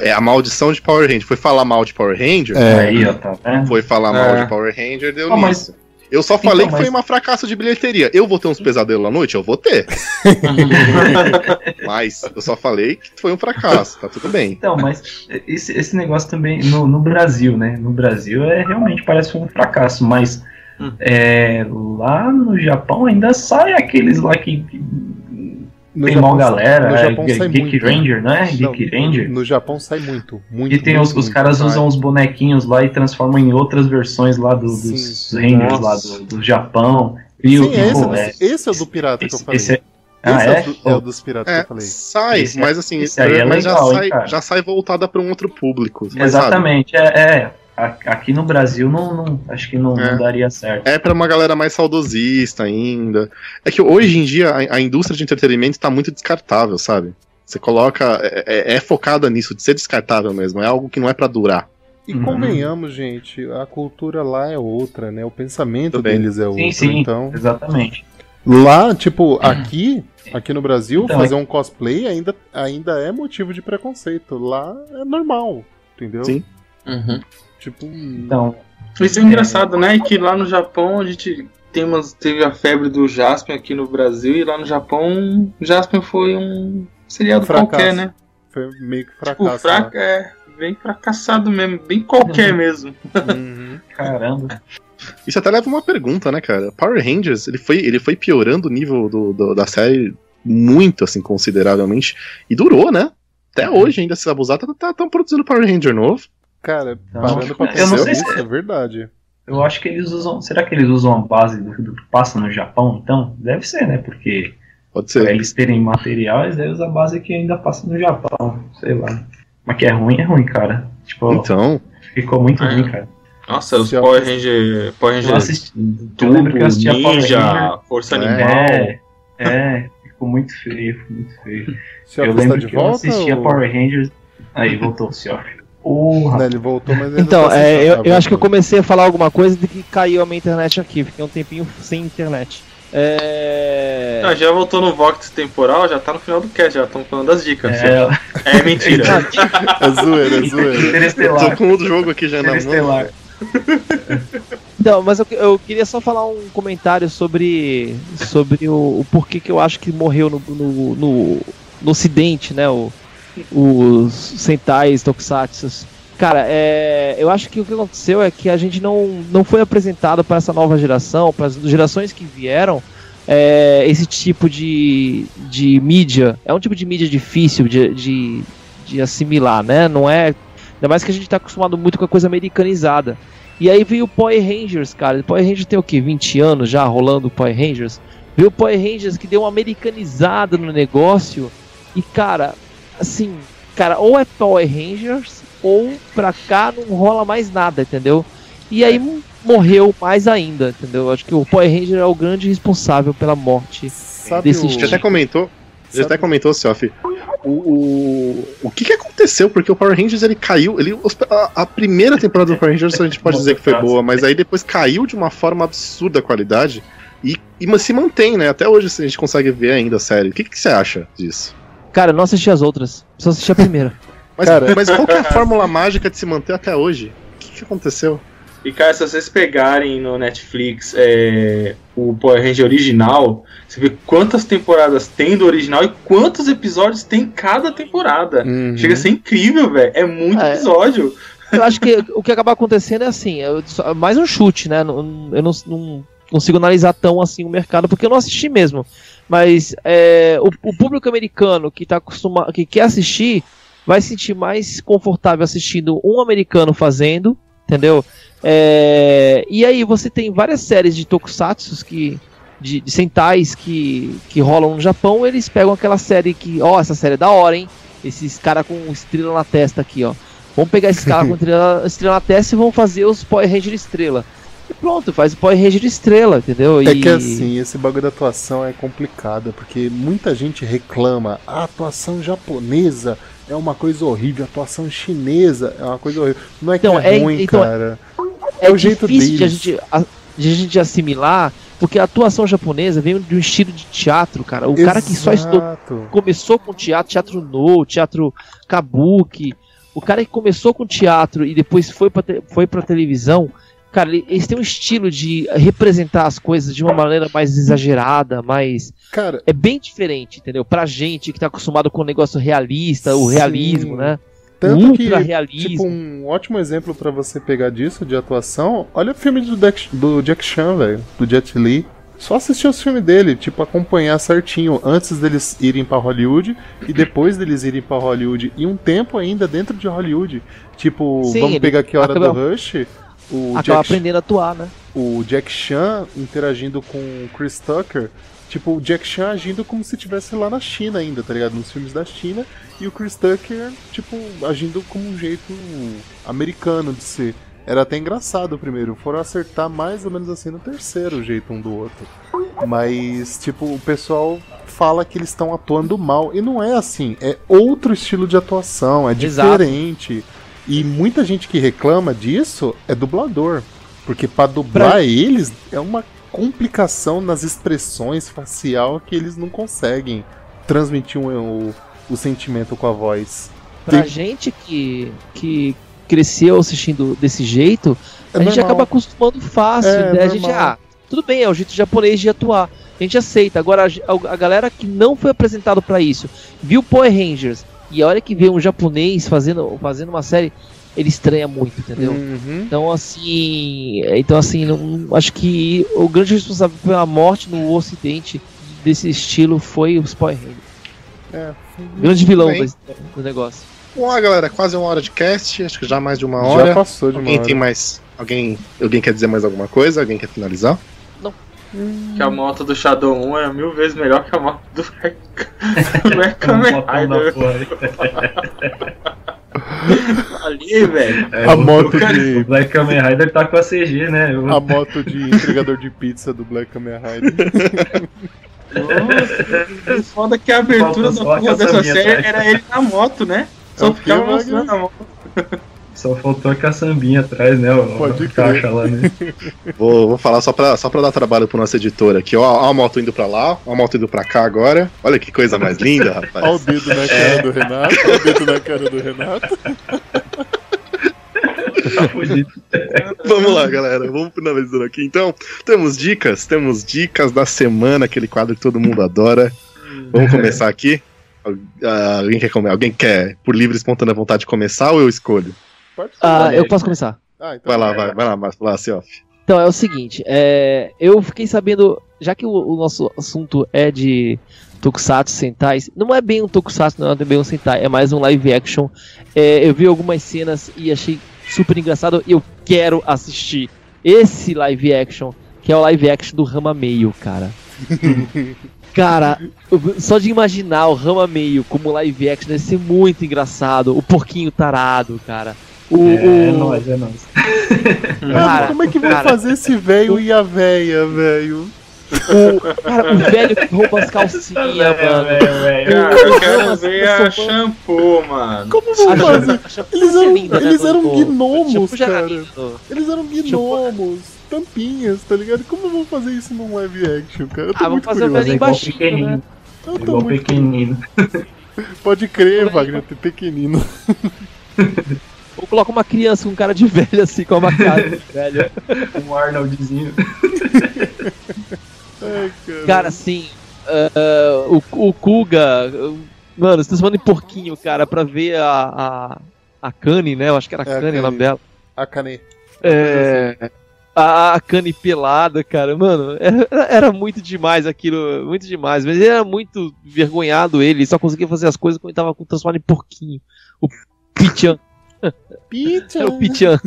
é a maldição de Power Ranger. Foi falar mal de Power Ranger? É. Aí, ó, tá Foi falar mal de é. Power Ranger, deu oh, nisso. Mas eu só falei então, que mas... foi uma fracasso de bilheteria. Eu vou ter uns pesadelos à noite? Eu vou ter. mas eu só falei que foi um fracasso, tá tudo bem. Então, mas esse, esse negócio também no, no Brasil, né? No Brasil é realmente parece um fracasso, mas hum. é, lá no Japão ainda sai aqueles lá que, no tem Japão, uma galera, no Japão é, sai Geek muito, Ranger, né? Geek Ranger. No Japão sai muito, muito. E tem muito, os, os caras usam os bonequinhos lá e transformam em outras versões lá do, dos Rangers lá do, do Japão. E Sim, o, esse, é, esse é o do pirata esse, que eu falei. Esse é, ah, é? É, do, é? o dos piratas é, que eu falei. Sai, esse mas assim, esse aí é legal, já, sai, hein, já sai voltada para um outro público. Exatamente, é, é, aqui no Brasil não, não acho que não, é. não, daria certo. É para uma galera mais saudosista ainda. É que hoje em dia a, a indústria de entretenimento tá muito descartável, sabe? Você coloca. É, é, é focada nisso, de ser descartável mesmo. É algo que não é para durar. E uhum. convenhamos, gente, a cultura lá é outra, né? O pensamento deles é outro. Sim, sim, então... exatamente. Lá, tipo, aqui, aqui no Brasil, Então, fazer um cosplay ainda, ainda é motivo de preconceito. Lá é normal, entendeu? Sim. Uhum. Tipo, Então, Isso é engraçado, né? Que lá no Japão a gente tem umas, teve a febre do Jaspion aqui no Brasil e lá no Japão Jaspion foi um seriado Fracasso. qualquer, né? foi meio que Tipo, fracasso. fraca, é bem fracassado mesmo, bem qualquer mesmo. né? Uhum. caramba. Isso até leva uma pergunta, né, cara? Power Rangers, ele foi, ele foi piorando o nível do, do- da série muito, assim, consideravelmente. E durou, né? Até hoje ainda, se abusar, tá, tá, tão produzindo Power Ranger novo. Cara, Não, parando pra eu não pensar sei se- é verdade. Eu acho que eles usam. Será que eles usam a base do, do que passa no Japão, então? Deve ser, né? Porque Pode pra ser. eles terem material, eles devem usar a base que ainda passa no Japão. Sei lá. Mas que é ruim, é ruim, cara. Tipo, Então, ficou muito É. ruim, cara. Nossa, os Se eu- Power Ranger, Power Eu Ranger assisti. tudo, lembro que eu assistia Power Ninja, Ranger. Força É. Animal. É, é, ficou muito feio, ficou muito feio. Se eu lembro de que eu volta? assistia ou- Power Rangers. Aí voltou o Cioff. Porra, Né, ele voltou, mas ele Então, não tá é, eu, eu acho que eu comecei a falar alguma coisa de que caiu a minha internet aqui. Fiquei um tempinho sem internet. É. Ah, já voltou no Vox temporal, já tá no final do cast, já estão falando das dicas. é, É, mentira. É zoeira, é zoeira. tô com outro jogo aqui já na mão. Então, mas eu, eu queria só falar um comentário sobre, sobre o, o porquê que eu acho que morreu no, no, no, no ocidente, né? O, os Sentais, Tokusatsu. Cara, é, eu acho que o que aconteceu é que a gente não, não foi apresentado para essa nova geração, para as gerações que vieram, é, esse tipo de, de mídia. É um tipo de mídia difícil de, de, de assimilar, né? Não é. Ainda mais que a gente está acostumado muito com a coisa americanizada. E aí veio o Power Rangers, cara. O Power Rangers tem o quê? 20 anos já rolando o Power Rangers? Veio o Power Rangers que deu uma americanizada no negócio. E, cara, assim, cara, ou é Power Rangers, ou pra cá não rola mais nada, entendeu? E aí morreu mais ainda, entendeu? Acho que o Power Ranger é o grande responsável pela morte. Sabe Desse o... Já até comentou. Já Sabe- até comentou, Selfie. O, o, o que, que aconteceu? Porque o Power Rangers ele caiu. Ele, a, a primeira temporada do Power Rangers a gente pode dizer que foi boa, mas aí depois caiu de uma forma absurda a qualidade. E, e mas se mantém, né? Até hoje a gente consegue ver ainda a série. O que, que você acha disso? Cara, eu não assisti as outras, só assisti a primeira. Mas, Cara- mas qual que é a fórmula mágica de se manter até hoje? O que, que aconteceu? E cara, se vocês pegarem no Netflix é, o Power Ranger original, você vê quantas temporadas tem do original e quantos episódios tem cada temporada. Uhum. Chega a ser incrível, velho. É muito É. episódio. Eu acho que o que acaba acontecendo é assim, só- mais um chute, né? Eu não, não consigo analisar tão assim o mercado, porque eu não assisti mesmo. Mas é, o, o público americano que tá acostumado, que quer assistir, vai se sentir mais confortável assistindo um americano fazendo, entendeu? É, e aí você tem várias séries de tokusatsu que de, de sentais que, que rolam no Japão, eles pegam aquela série que, ó, essa série é da hora, hein? Esses caras com estrela na testa aqui, ó. Vamos pegar esses caras com estrela, estrela na testa e vamos fazer os Power Ranger estrela. E pronto, faz o Power Ranger estrela, entendeu? É E- que assim, esse bagulho da atuação é complicado, porque muita gente reclama, a atuação japonesa é uma coisa horrível, a atuação chinesa é uma coisa horrível. Não é que Então, é, é- ruim, então, cara. é, o jeito difícil de a, gente, de a gente assimilar, porque a atuação japonesa vem de um estilo de teatro, cara. O cara que só Exato. começou com teatro, teatro no, teatro kabuki, o cara que começou com teatro e depois foi pra, te- foi pra televisão, cara, ele- eles têm um estilo de representar as coisas de uma maneira mais exagerada, mais. Cara, É bem diferente, entendeu? Pra gente que tá acostumado com o negócio realista, o Sim. realismo, né? Tanto que Ultra realismo. Tipo, um ótimo exemplo pra você pegar disso, de atuação, olha o filme do, Jack- do Jack Chan, velho, do Jet Li. Só assistir os filmes dele, tipo, acompanhar certinho antes deles irem pra Hollywood e depois deles irem pra Hollywood. E um tempo ainda dentro de Hollywood. Tipo, Sim, vamos pegar aqui a hora acaba- do Rush. O Acaba Jack, aprendendo a atuar, né? o Jack Chan interagindo com o Chris Tucker. Tipo, o Jack Chan agindo como se estivesse lá na China ainda, tá ligado? Nos filmes da China. E o Chris Tucker, tipo, agindo como um jeito americano de ser. Era até engraçado o primeiro. Foram acertar mais ou menos assim no terceiro o jeito um do outro. Mas, tipo, o pessoal fala que eles estão atuando mal. E não é assim. É outro estilo de atuação. É Exato. diferente. E muita gente que reclama disso é dublador. Porque pra dublar eles é uma complicação nas expressões facial que eles não conseguem transmitir um, o, o sentimento com a voz. Pra Tem... gente que, que cresceu assistindo desse jeito, é a normal. gente acaba acostumando fácil. É, né? A gente, ah, tudo bem, é o jeito japonês de atuar. A gente aceita. Agora, a, a galera que não foi apresentado para isso, viu Power Rangers, e a hora que vê um japonês fazendo, fazendo uma série, ele estranha muito, entendeu? Uhum. Então assim, então assim, não, acho que o grande responsável pela morte no Ocidente desse estilo foi o Power Rangers. É, grande vilão do, do negócio. Bom, galera, quase uma hora de cast, acho que já mais de uma hora. Já passou de alguém uma tem mais, alguém, alguém quer dizer mais alguma coisa? Alguém quer finalizar? Não. Que a moto do Shadow 1 é mil vezes melhor que a moto do Kamen Rider. Ali, velho. É, a moto de. O Black Kamen Rider tá com a CG, né? Eu... A moto de entregador de pizza do Black Kamen Rider. Nossa, foda que a abertura da porra dessa série era ele na moto, né? Só é ficava mostrando a moto. Só faltou a caçambinha atrás, né? O, Pode caixa lá, né? vou, vou falar só pra, só pra dar trabalho pro nosso editor aqui. Ó, ó a moto indo pra lá, ó a moto indo pra cá agora. Olha que coisa mais linda, rapaz. Olha o dedo na cara é. do Renato. Olha o dedo na cara do Renato. Vamos lá, galera. Vamos finalizando aqui. Então, temos dicas, temos dicas da semana, aquele quadro que todo mundo adora. Vamos começar aqui. alguém quer comer? Alguém quer, por livre e espontânea vontade, começar ou eu escolho? Ah, eu posso começar. Ah, então vai lá, vai, vai lá, vai lá, Seoff. Então, é o seguinte, é, eu fiquei sabendo, já que o, o, nosso assunto é de Tokusatsu Sentais, não é bem um Tokusatsu, não é bem um Sentai, é mais um live action. É, eu vi algumas cenas e achei super engraçado e eu quero assistir esse live action, que é o live action do Rama Meio, cara. cara, só de imaginar o Rama Meio como live action deve ser muito engraçado. O porquinho tarado, cara. O, é, é nóis, é nóis. Cara, como é que vai fazer esse velho e a véia, velho? O, cara, o velho que rouba as calcinhas, mano. Cara, eu quero ver a shampoo, mano. Como vão fazer? Eles eram, eles eram gnomos, cara. Eles eram gnomos, tampinhas, tá ligado? Como vão fazer isso num live action, cara? Eu tô ah, muito fazer curioso. É baixinho, né? Eu tô igual muito pequenino. Pode crer, Wagner, ter pequenino. Coloca uma criança com um cara de velho assim, com uma cara de velho. Um Arnoldzinho. Ai, cara. cara, assim, uh, o, o Kuga. Mano, você tá chamando em porquinho, cara, pra ver a, a, a Kanye, né? Eu acho que era é Kanye o nome dela. A Kanye. É. A, a Kanye pelada, cara, mano, era, era, muito demais aquilo, muito demais. Mas ele era muito vergonhado, ele só conseguia fazer as coisas quando ele tava transformado em porquinho. O Pichan. Pichan. É o Pichan.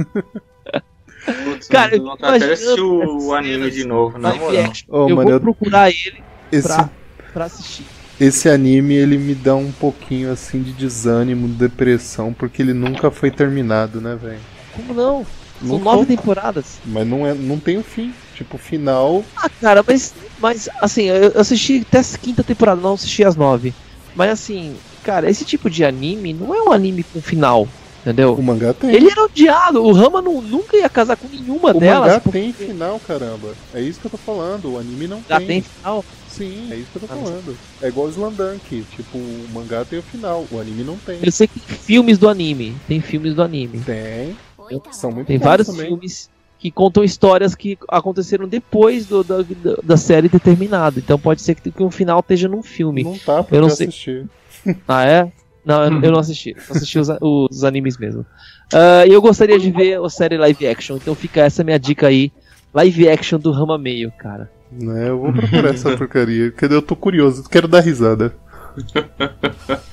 Putz, cara, eu até assistir o anime de novo, na moral. Oh, eu mano, vou procurar ele esse, pra, pra assistir. Esse anime, ele me dá um pouquinho, assim, de desânimo, depressão, porque ele nunca foi terminado, né, velho? Como não? São nove temporadas. Mas não, é, não tem o um fim. Tipo, final... Ah, cara, mas, mas assim, eu assisti até a quinta temporada, não assisti as nove. Mas assim, cara, esse tipo de anime não é um anime com final. Entendeu? O mangá tem. Ele era odiado. O Rama não, nunca ia casar com nenhuma o delas. O mangá porque... tem final, caramba. É isso que eu tô falando. O anime não Já tem. tem final? Sim, é isso que eu tô ah, falando. É igual o Slandunk. Tipo, o mangá tem o final. O anime não tem. Eu sei que tem filmes do anime. Tem filmes do anime. Tem. São muito Tem vários também. filmes que contam histórias que aconteceram depois do, da, da série ter terminado. Então pode ser que, que um final esteja num filme. Não tá, porque eu não sei. assistir. Ah, é? Não, eu, eu não assisti. assisti os, os animes mesmo. Uh, eu gostaria de ver a série live action, então fica essa minha dica aí. Live action do Rama Meio, cara. É, eu vou procurar essa porcaria. Cadê? Eu tô curioso, quero dar risada.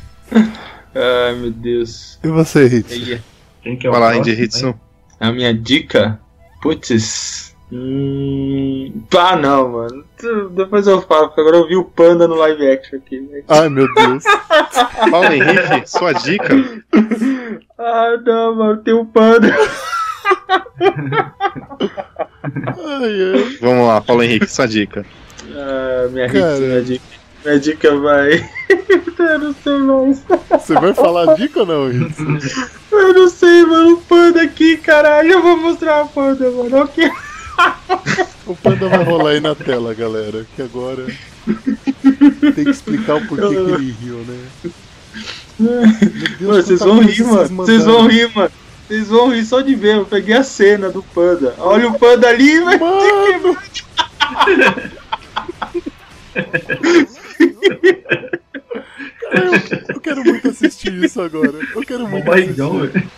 Ai meu Deus. E você, Hit? Quem que é o Fala, Indy Hitsu. A minha dica? Putz, Hum... Ah, não, mano. Depois eu falo, porque agora eu vi o Panda no live action aqui. Né? Ai, meu Deus. Paulo Henrique, sua dica? Ah, não, mano, tem o um Panda. Vamos lá, Paulo Henrique, sua dica. Ah, minha, Cara... minha dica. Minha dica vai. eu não sei mais. Você vai falar a dica ou não? Eu não sei, mano. O panda aqui, caralho. Eu vou mostrar a panda, mano. Ok. O panda vai rolar aí na tela, galera. Que agora. Tem que explicar o porquê que ele riu, né? Deus, mano, vocês vão rir, mano. Vocês vão rir, mano. Vocês vão rir só de ver. Eu peguei a cena do panda. Olha o panda ali, velho. Mano. eu, eu, quero muito assistir isso agora. Eu quero muito. Velho.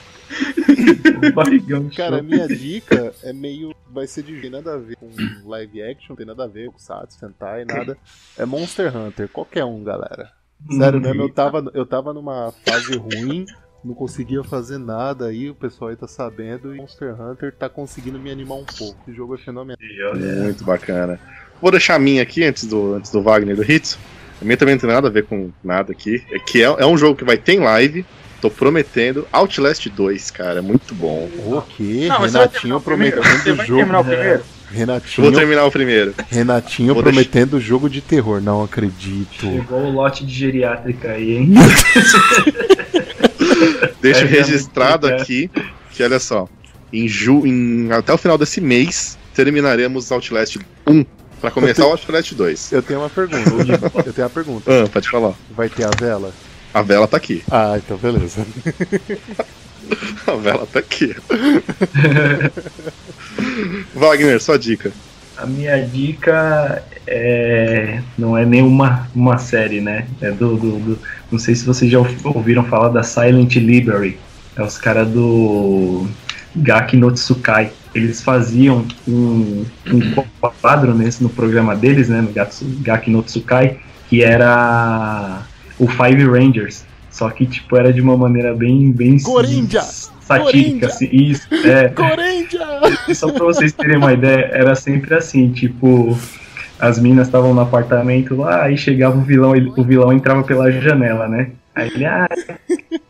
barrigão. Cara, a minha dica é meio. Vai ser de nada a ver com live action, tem nada a ver com Satsu, Sentai, nada. É Monster Hunter, qualquer um, galera. Sério mesmo, eu tava, eu tava numa fase ruim, não conseguia fazer nada aí, o pessoal aí tá sabendo, e Monster Hunter tá conseguindo me animar um pouco. O jogo é fenomenal. Muito bacana. Vou deixar a minha aqui antes do, antes do Wagner e do Hitsu. A minha também não tem nada a ver com nada aqui. É que é, é um jogo que vai ter em live. Tô prometendo. Outlast 2, cara, é muito bom. O quê? Renatinho prometendo o jogo. Terminar o primeiro? Renatinho. Vou terminar o primeiro. Renatinho Vou prometendo deixar... jogo de terror, não acredito. Chegou o lote de geriátrica aí, hein? Deixa é, registrado é. aqui que, olha só, em ju... Em... até o final desse mês terminaremos Outlast 1 para começar tenho... o Outlast 2. Eu tenho uma pergunta. eu tenho uma pergunta. Ah, pode falar. Vai ter a vela? A vela tá aqui. Ah, então beleza. a vela tá aqui. Wagner, sua dica. A minha dica é não é nenhuma uma série, né? É do, do, do, não sei se vocês já ouviram falar da Silent Library. É os caras do Gaki no Tsukai. Eles faziam um, um quadro nesse no programa deles, né, no Gaki no Tsukai, que era o Five Rangers. Só que tipo era de uma maneira bem bem satírica, assim, isso, é. Coringa! Só pra vocês terem uma ideia, era sempre assim, tipo, as minas estavam no apartamento lá, aí chegava o vilão, ele, o vilão entrava pela janela, né? Aí ele, ah,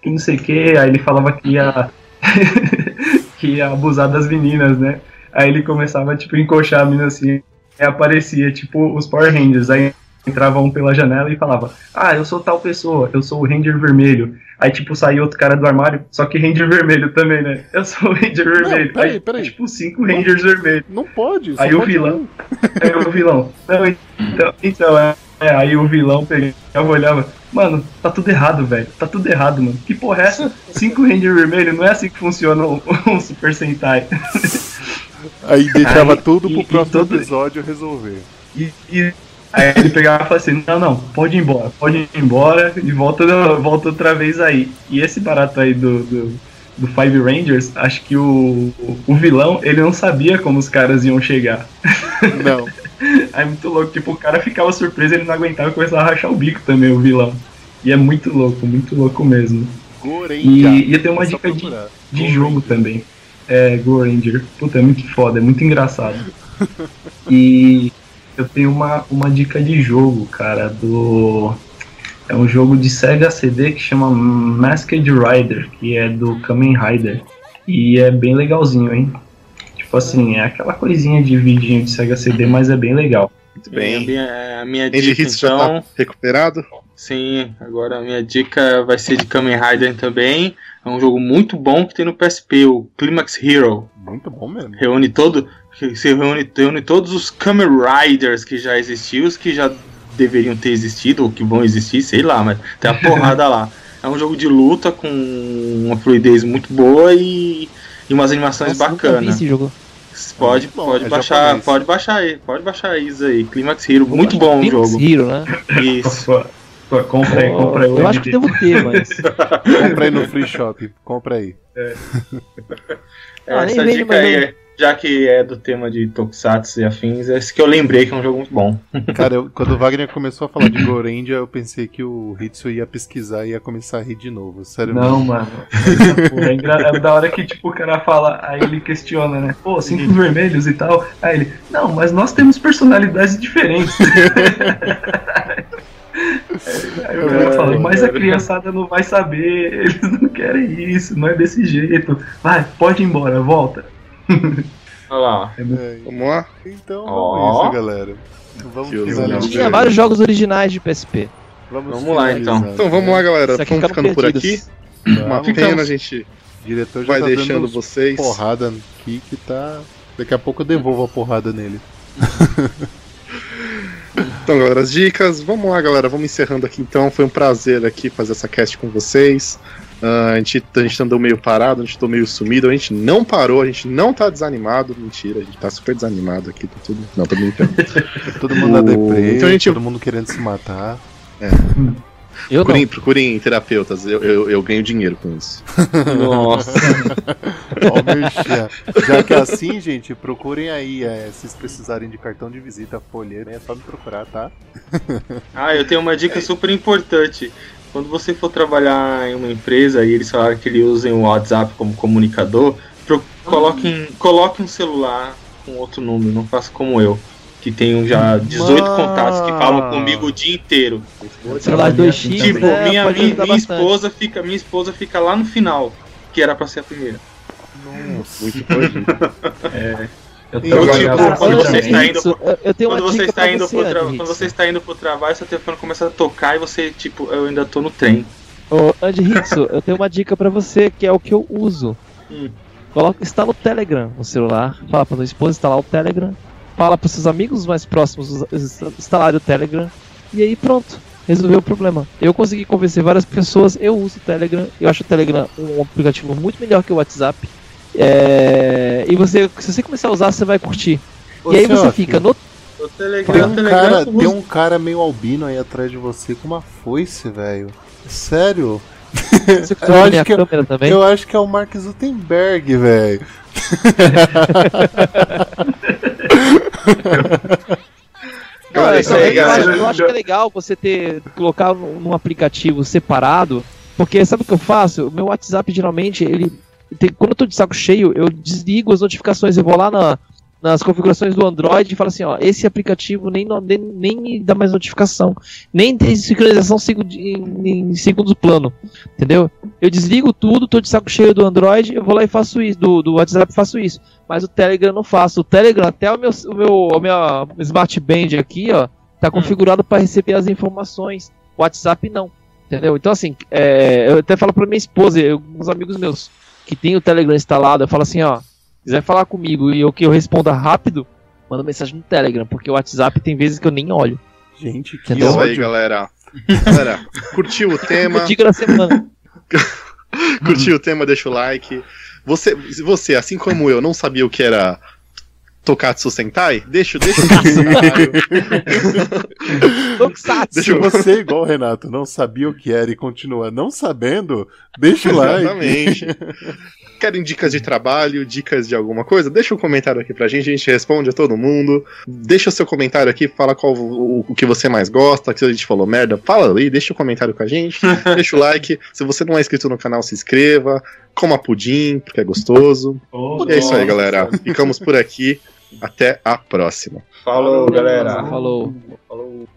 que não sei o que, aí ele falava que ia, que ia abusar das meninas, né? Aí ele começava, tipo, a encoxar a mina assim, e aparecia, tipo, os Power Rangers, aí entrava um pela janela e falava, ah, eu sou tal pessoa, eu sou o Ranger Vermelho. Aí, tipo, saiu outro cara do armário, só que Ranger vermelho também, né? Eu sou o Ranger não, vermelho. Peraí, aí, peraí. Tipo, cinco Rangers vermelhos. Não pode. Aí o vilão. aí o vilão. Não, então, então é, é, aí o vilão pegava olhava. Mano, tá tudo errado, velho. Tá tudo errado, mano. Que porra é essa? Cinco Ranger vermelho, não é assim que funciona um, um Super Sentai. Aí deixava aí, tudo pro e, próximo e todo... episódio resolver. E, e Aí ele pegava e falava assim, não, não, pode ir embora, pode ir embora e volta, volta outra vez aí. E esse barato aí do, do, do Five Rangers, acho que o, o vilão, ele não sabia como os caras iam chegar. Não. aí muito louco, tipo, o cara ficava surpreso, ele não aguentava e começava a rachar o bico também, o vilão. E é muito louco, muito louco mesmo. E, e tem uma dica de, de jogo também. É, Go Ranger. Puta, é muito foda, é muito engraçado. E eu tenho uma, uma dica de jogo, cara, do. É um jogo de Sega CD que chama Masked Rider, que é do Kamen Rider. E é bem legalzinho, hein? Tipo assim, é aquela coisinha de vidinho de Sega CD, mas é bem legal. Muito bem. A minha, a minha dica, então... já tá recuperado? Sim, agora a minha dica vai ser de Kamen Rider também. É um jogo muito bom que tem no PSP, o Climax Hero. Muito bom mesmo. Reúne todo, se reúne, reúne todos os Kamen Riders que já existiam, os que já deveriam ter existido, ou que vão existir, sei lá, mas tem a porrada lá. É um jogo de luta com uma fluidez muito boa e, e umas animações Nossa, bacanas. Pode, bom, pode é baixar, pode baixar aí, pode baixar isso aí. Climax Hero, Vou muito bom o jogo. Hero, né? Isso. compra aí, compra aí. Eu acho que devo ter, mas. compra aí no free shop, compra aí. É. Ah, Essa dica aí é já que é do tema de Tokusatsu e afins, é esse que eu lembrei que é um jogo muito bom. Cara, eu, quando o Wagner começou a falar de Gorendia, eu pensei que o Hitsu ia pesquisar e ia começar a rir de novo. Sério Não, mesmo. mano. É, engra... é, da hora que tipo, o cara fala, aí ele questiona, né? Pô, cinco vermelhos e tal. Aí ele, não, mas nós temos personalidades diferentes. Aí o cara fala, mas a criançada não vai saber, eles não querem isso, não é desse jeito. Vai, pode ir embora, volta. Olha lá. É, vamos lá? Então, oh. é isso, galera. Vamos finalizar. Tinha vários jogos originais de PSP. Vamos, vamos lá, então. Então vamos lá, galera. Estamos ficando por aqui. Uma pena a gente o diretor já vai tá deixando vocês. porrada aqui que tá. Daqui a pouco eu devolvo a porrada nele. Então, galera, as dicas. Vamos lá, galera. Vamos encerrando aqui então. Foi um prazer aqui fazer essa cast com vocês. Uh, a, gente, a gente andou meio parado, a gente andou meio sumido, a gente não parou, a gente não tá desanimado. Mentira, a gente tá super desanimado aqui. Tá tudo... Não, tô brincando. todo mundo na deprê, então, a gente... todo mundo querendo se matar. É. Eu procurem, procurem terapeutas, eu, eu, eu, ganho dinheiro com isso. Nossa. Já que é assim, gente, procurem aí. É, se vocês precisarem de cartão de visita, folheiro, é só me procurar, tá? ah, eu tenho uma dica super importante. Quando você for trabalhar em uma empresa e eles falaram que eles usem o WhatsApp como comunicador, coloquem, coloque um celular com outro número, não faça como eu que tenho já 18 Mano. contatos que falam comigo o dia inteiro. Celular 2x, tipo, né? minha, minha, minha esposa fica, minha esposa fica lá no final, que era pra ser a primeira. Nossa, muito é. Eu, eu tipo, quando você está indo pro, eu tenho quando você está indo pro quando você está indo pro trabalho, seu telefone começa a tocar e você, tipo, eu ainda tô no trem. Ô, Andy Hitsu, eu tenho uma dica para você que é o que eu uso. Hum. Coloca, instala o Telegram no celular, fala pra sua esposa instalar o Telegram, fala para seus amigos mais próximos instalar o Telegram e aí pronto, resolveu o problema. Eu consegui convencer várias pessoas, eu uso o Telegram, eu acho o Telegram um aplicativo muito melhor que o WhatsApp. É... E você, se você começar a usar, você vai curtir. Ô, e aí você fica no Telegram, tem um, Telegram cara, tem um cara meio albino aí atrás de você com uma foice, velho. Sério? eu, acho que, é eu acho que é o Mark Zuckerberg, velho. Não, isso é, eu, acho, eu acho que é legal você ter colocar num aplicativo separado, porque sabe o que eu faço? O meu WhatsApp geralmente ele tem, quando eu tô de saco cheio, eu desligo as notificações, eu vou lá na, nas configurações do Android e fala assim, ó, esse aplicativo nem, nem, nem dá mais notificação, nem tem sincronização em, em segundo plano, entendeu? Eu desligo tudo, tô de saco cheio do Android, eu vou lá e faço isso, do, do WhatsApp faço isso, mas o Telegram não faço. O Telegram, até o meu, o meu, o meu Smart Band aqui, ó, tá hum. configurado para receber as informações, o WhatsApp não, entendeu? Então assim, é, eu até falo para minha esposa, e alguns amigos meus que tem o Telegram instalado, eu falo assim, ó, quiser falar comigo e eu que eu responda rápido, manda mensagem no Telegram, porque o WhatsApp tem vezes que eu nem olho. Gente, que Isso aí, galera. galera, curtiu o tema? Dica da semana. curtiu o tema, deixa o like. Você, você, assim como eu, não sabia o que era Tokatsu Sentai? Deixa, deixa o Tokusatsu. Deixa você igual o Renato, não sabia o que era e continua não sabendo, deixa o like. Exatamente. Querem dicas de trabalho, dicas de alguma coisa? Deixa um comentário aqui pra gente, a gente responde a todo mundo. Deixa o seu comentário aqui, fala qual o, o que você mais gosta, que a gente falou merda, fala ali, deixa o um comentário com a gente, deixa o like. Se você não é inscrito no canal, se inscreva, coma pudim, porque é gostoso. Oh, e é isso aí, galera. Ficamos por aqui. Até a próxima. Falou, galera. Falou. Falou.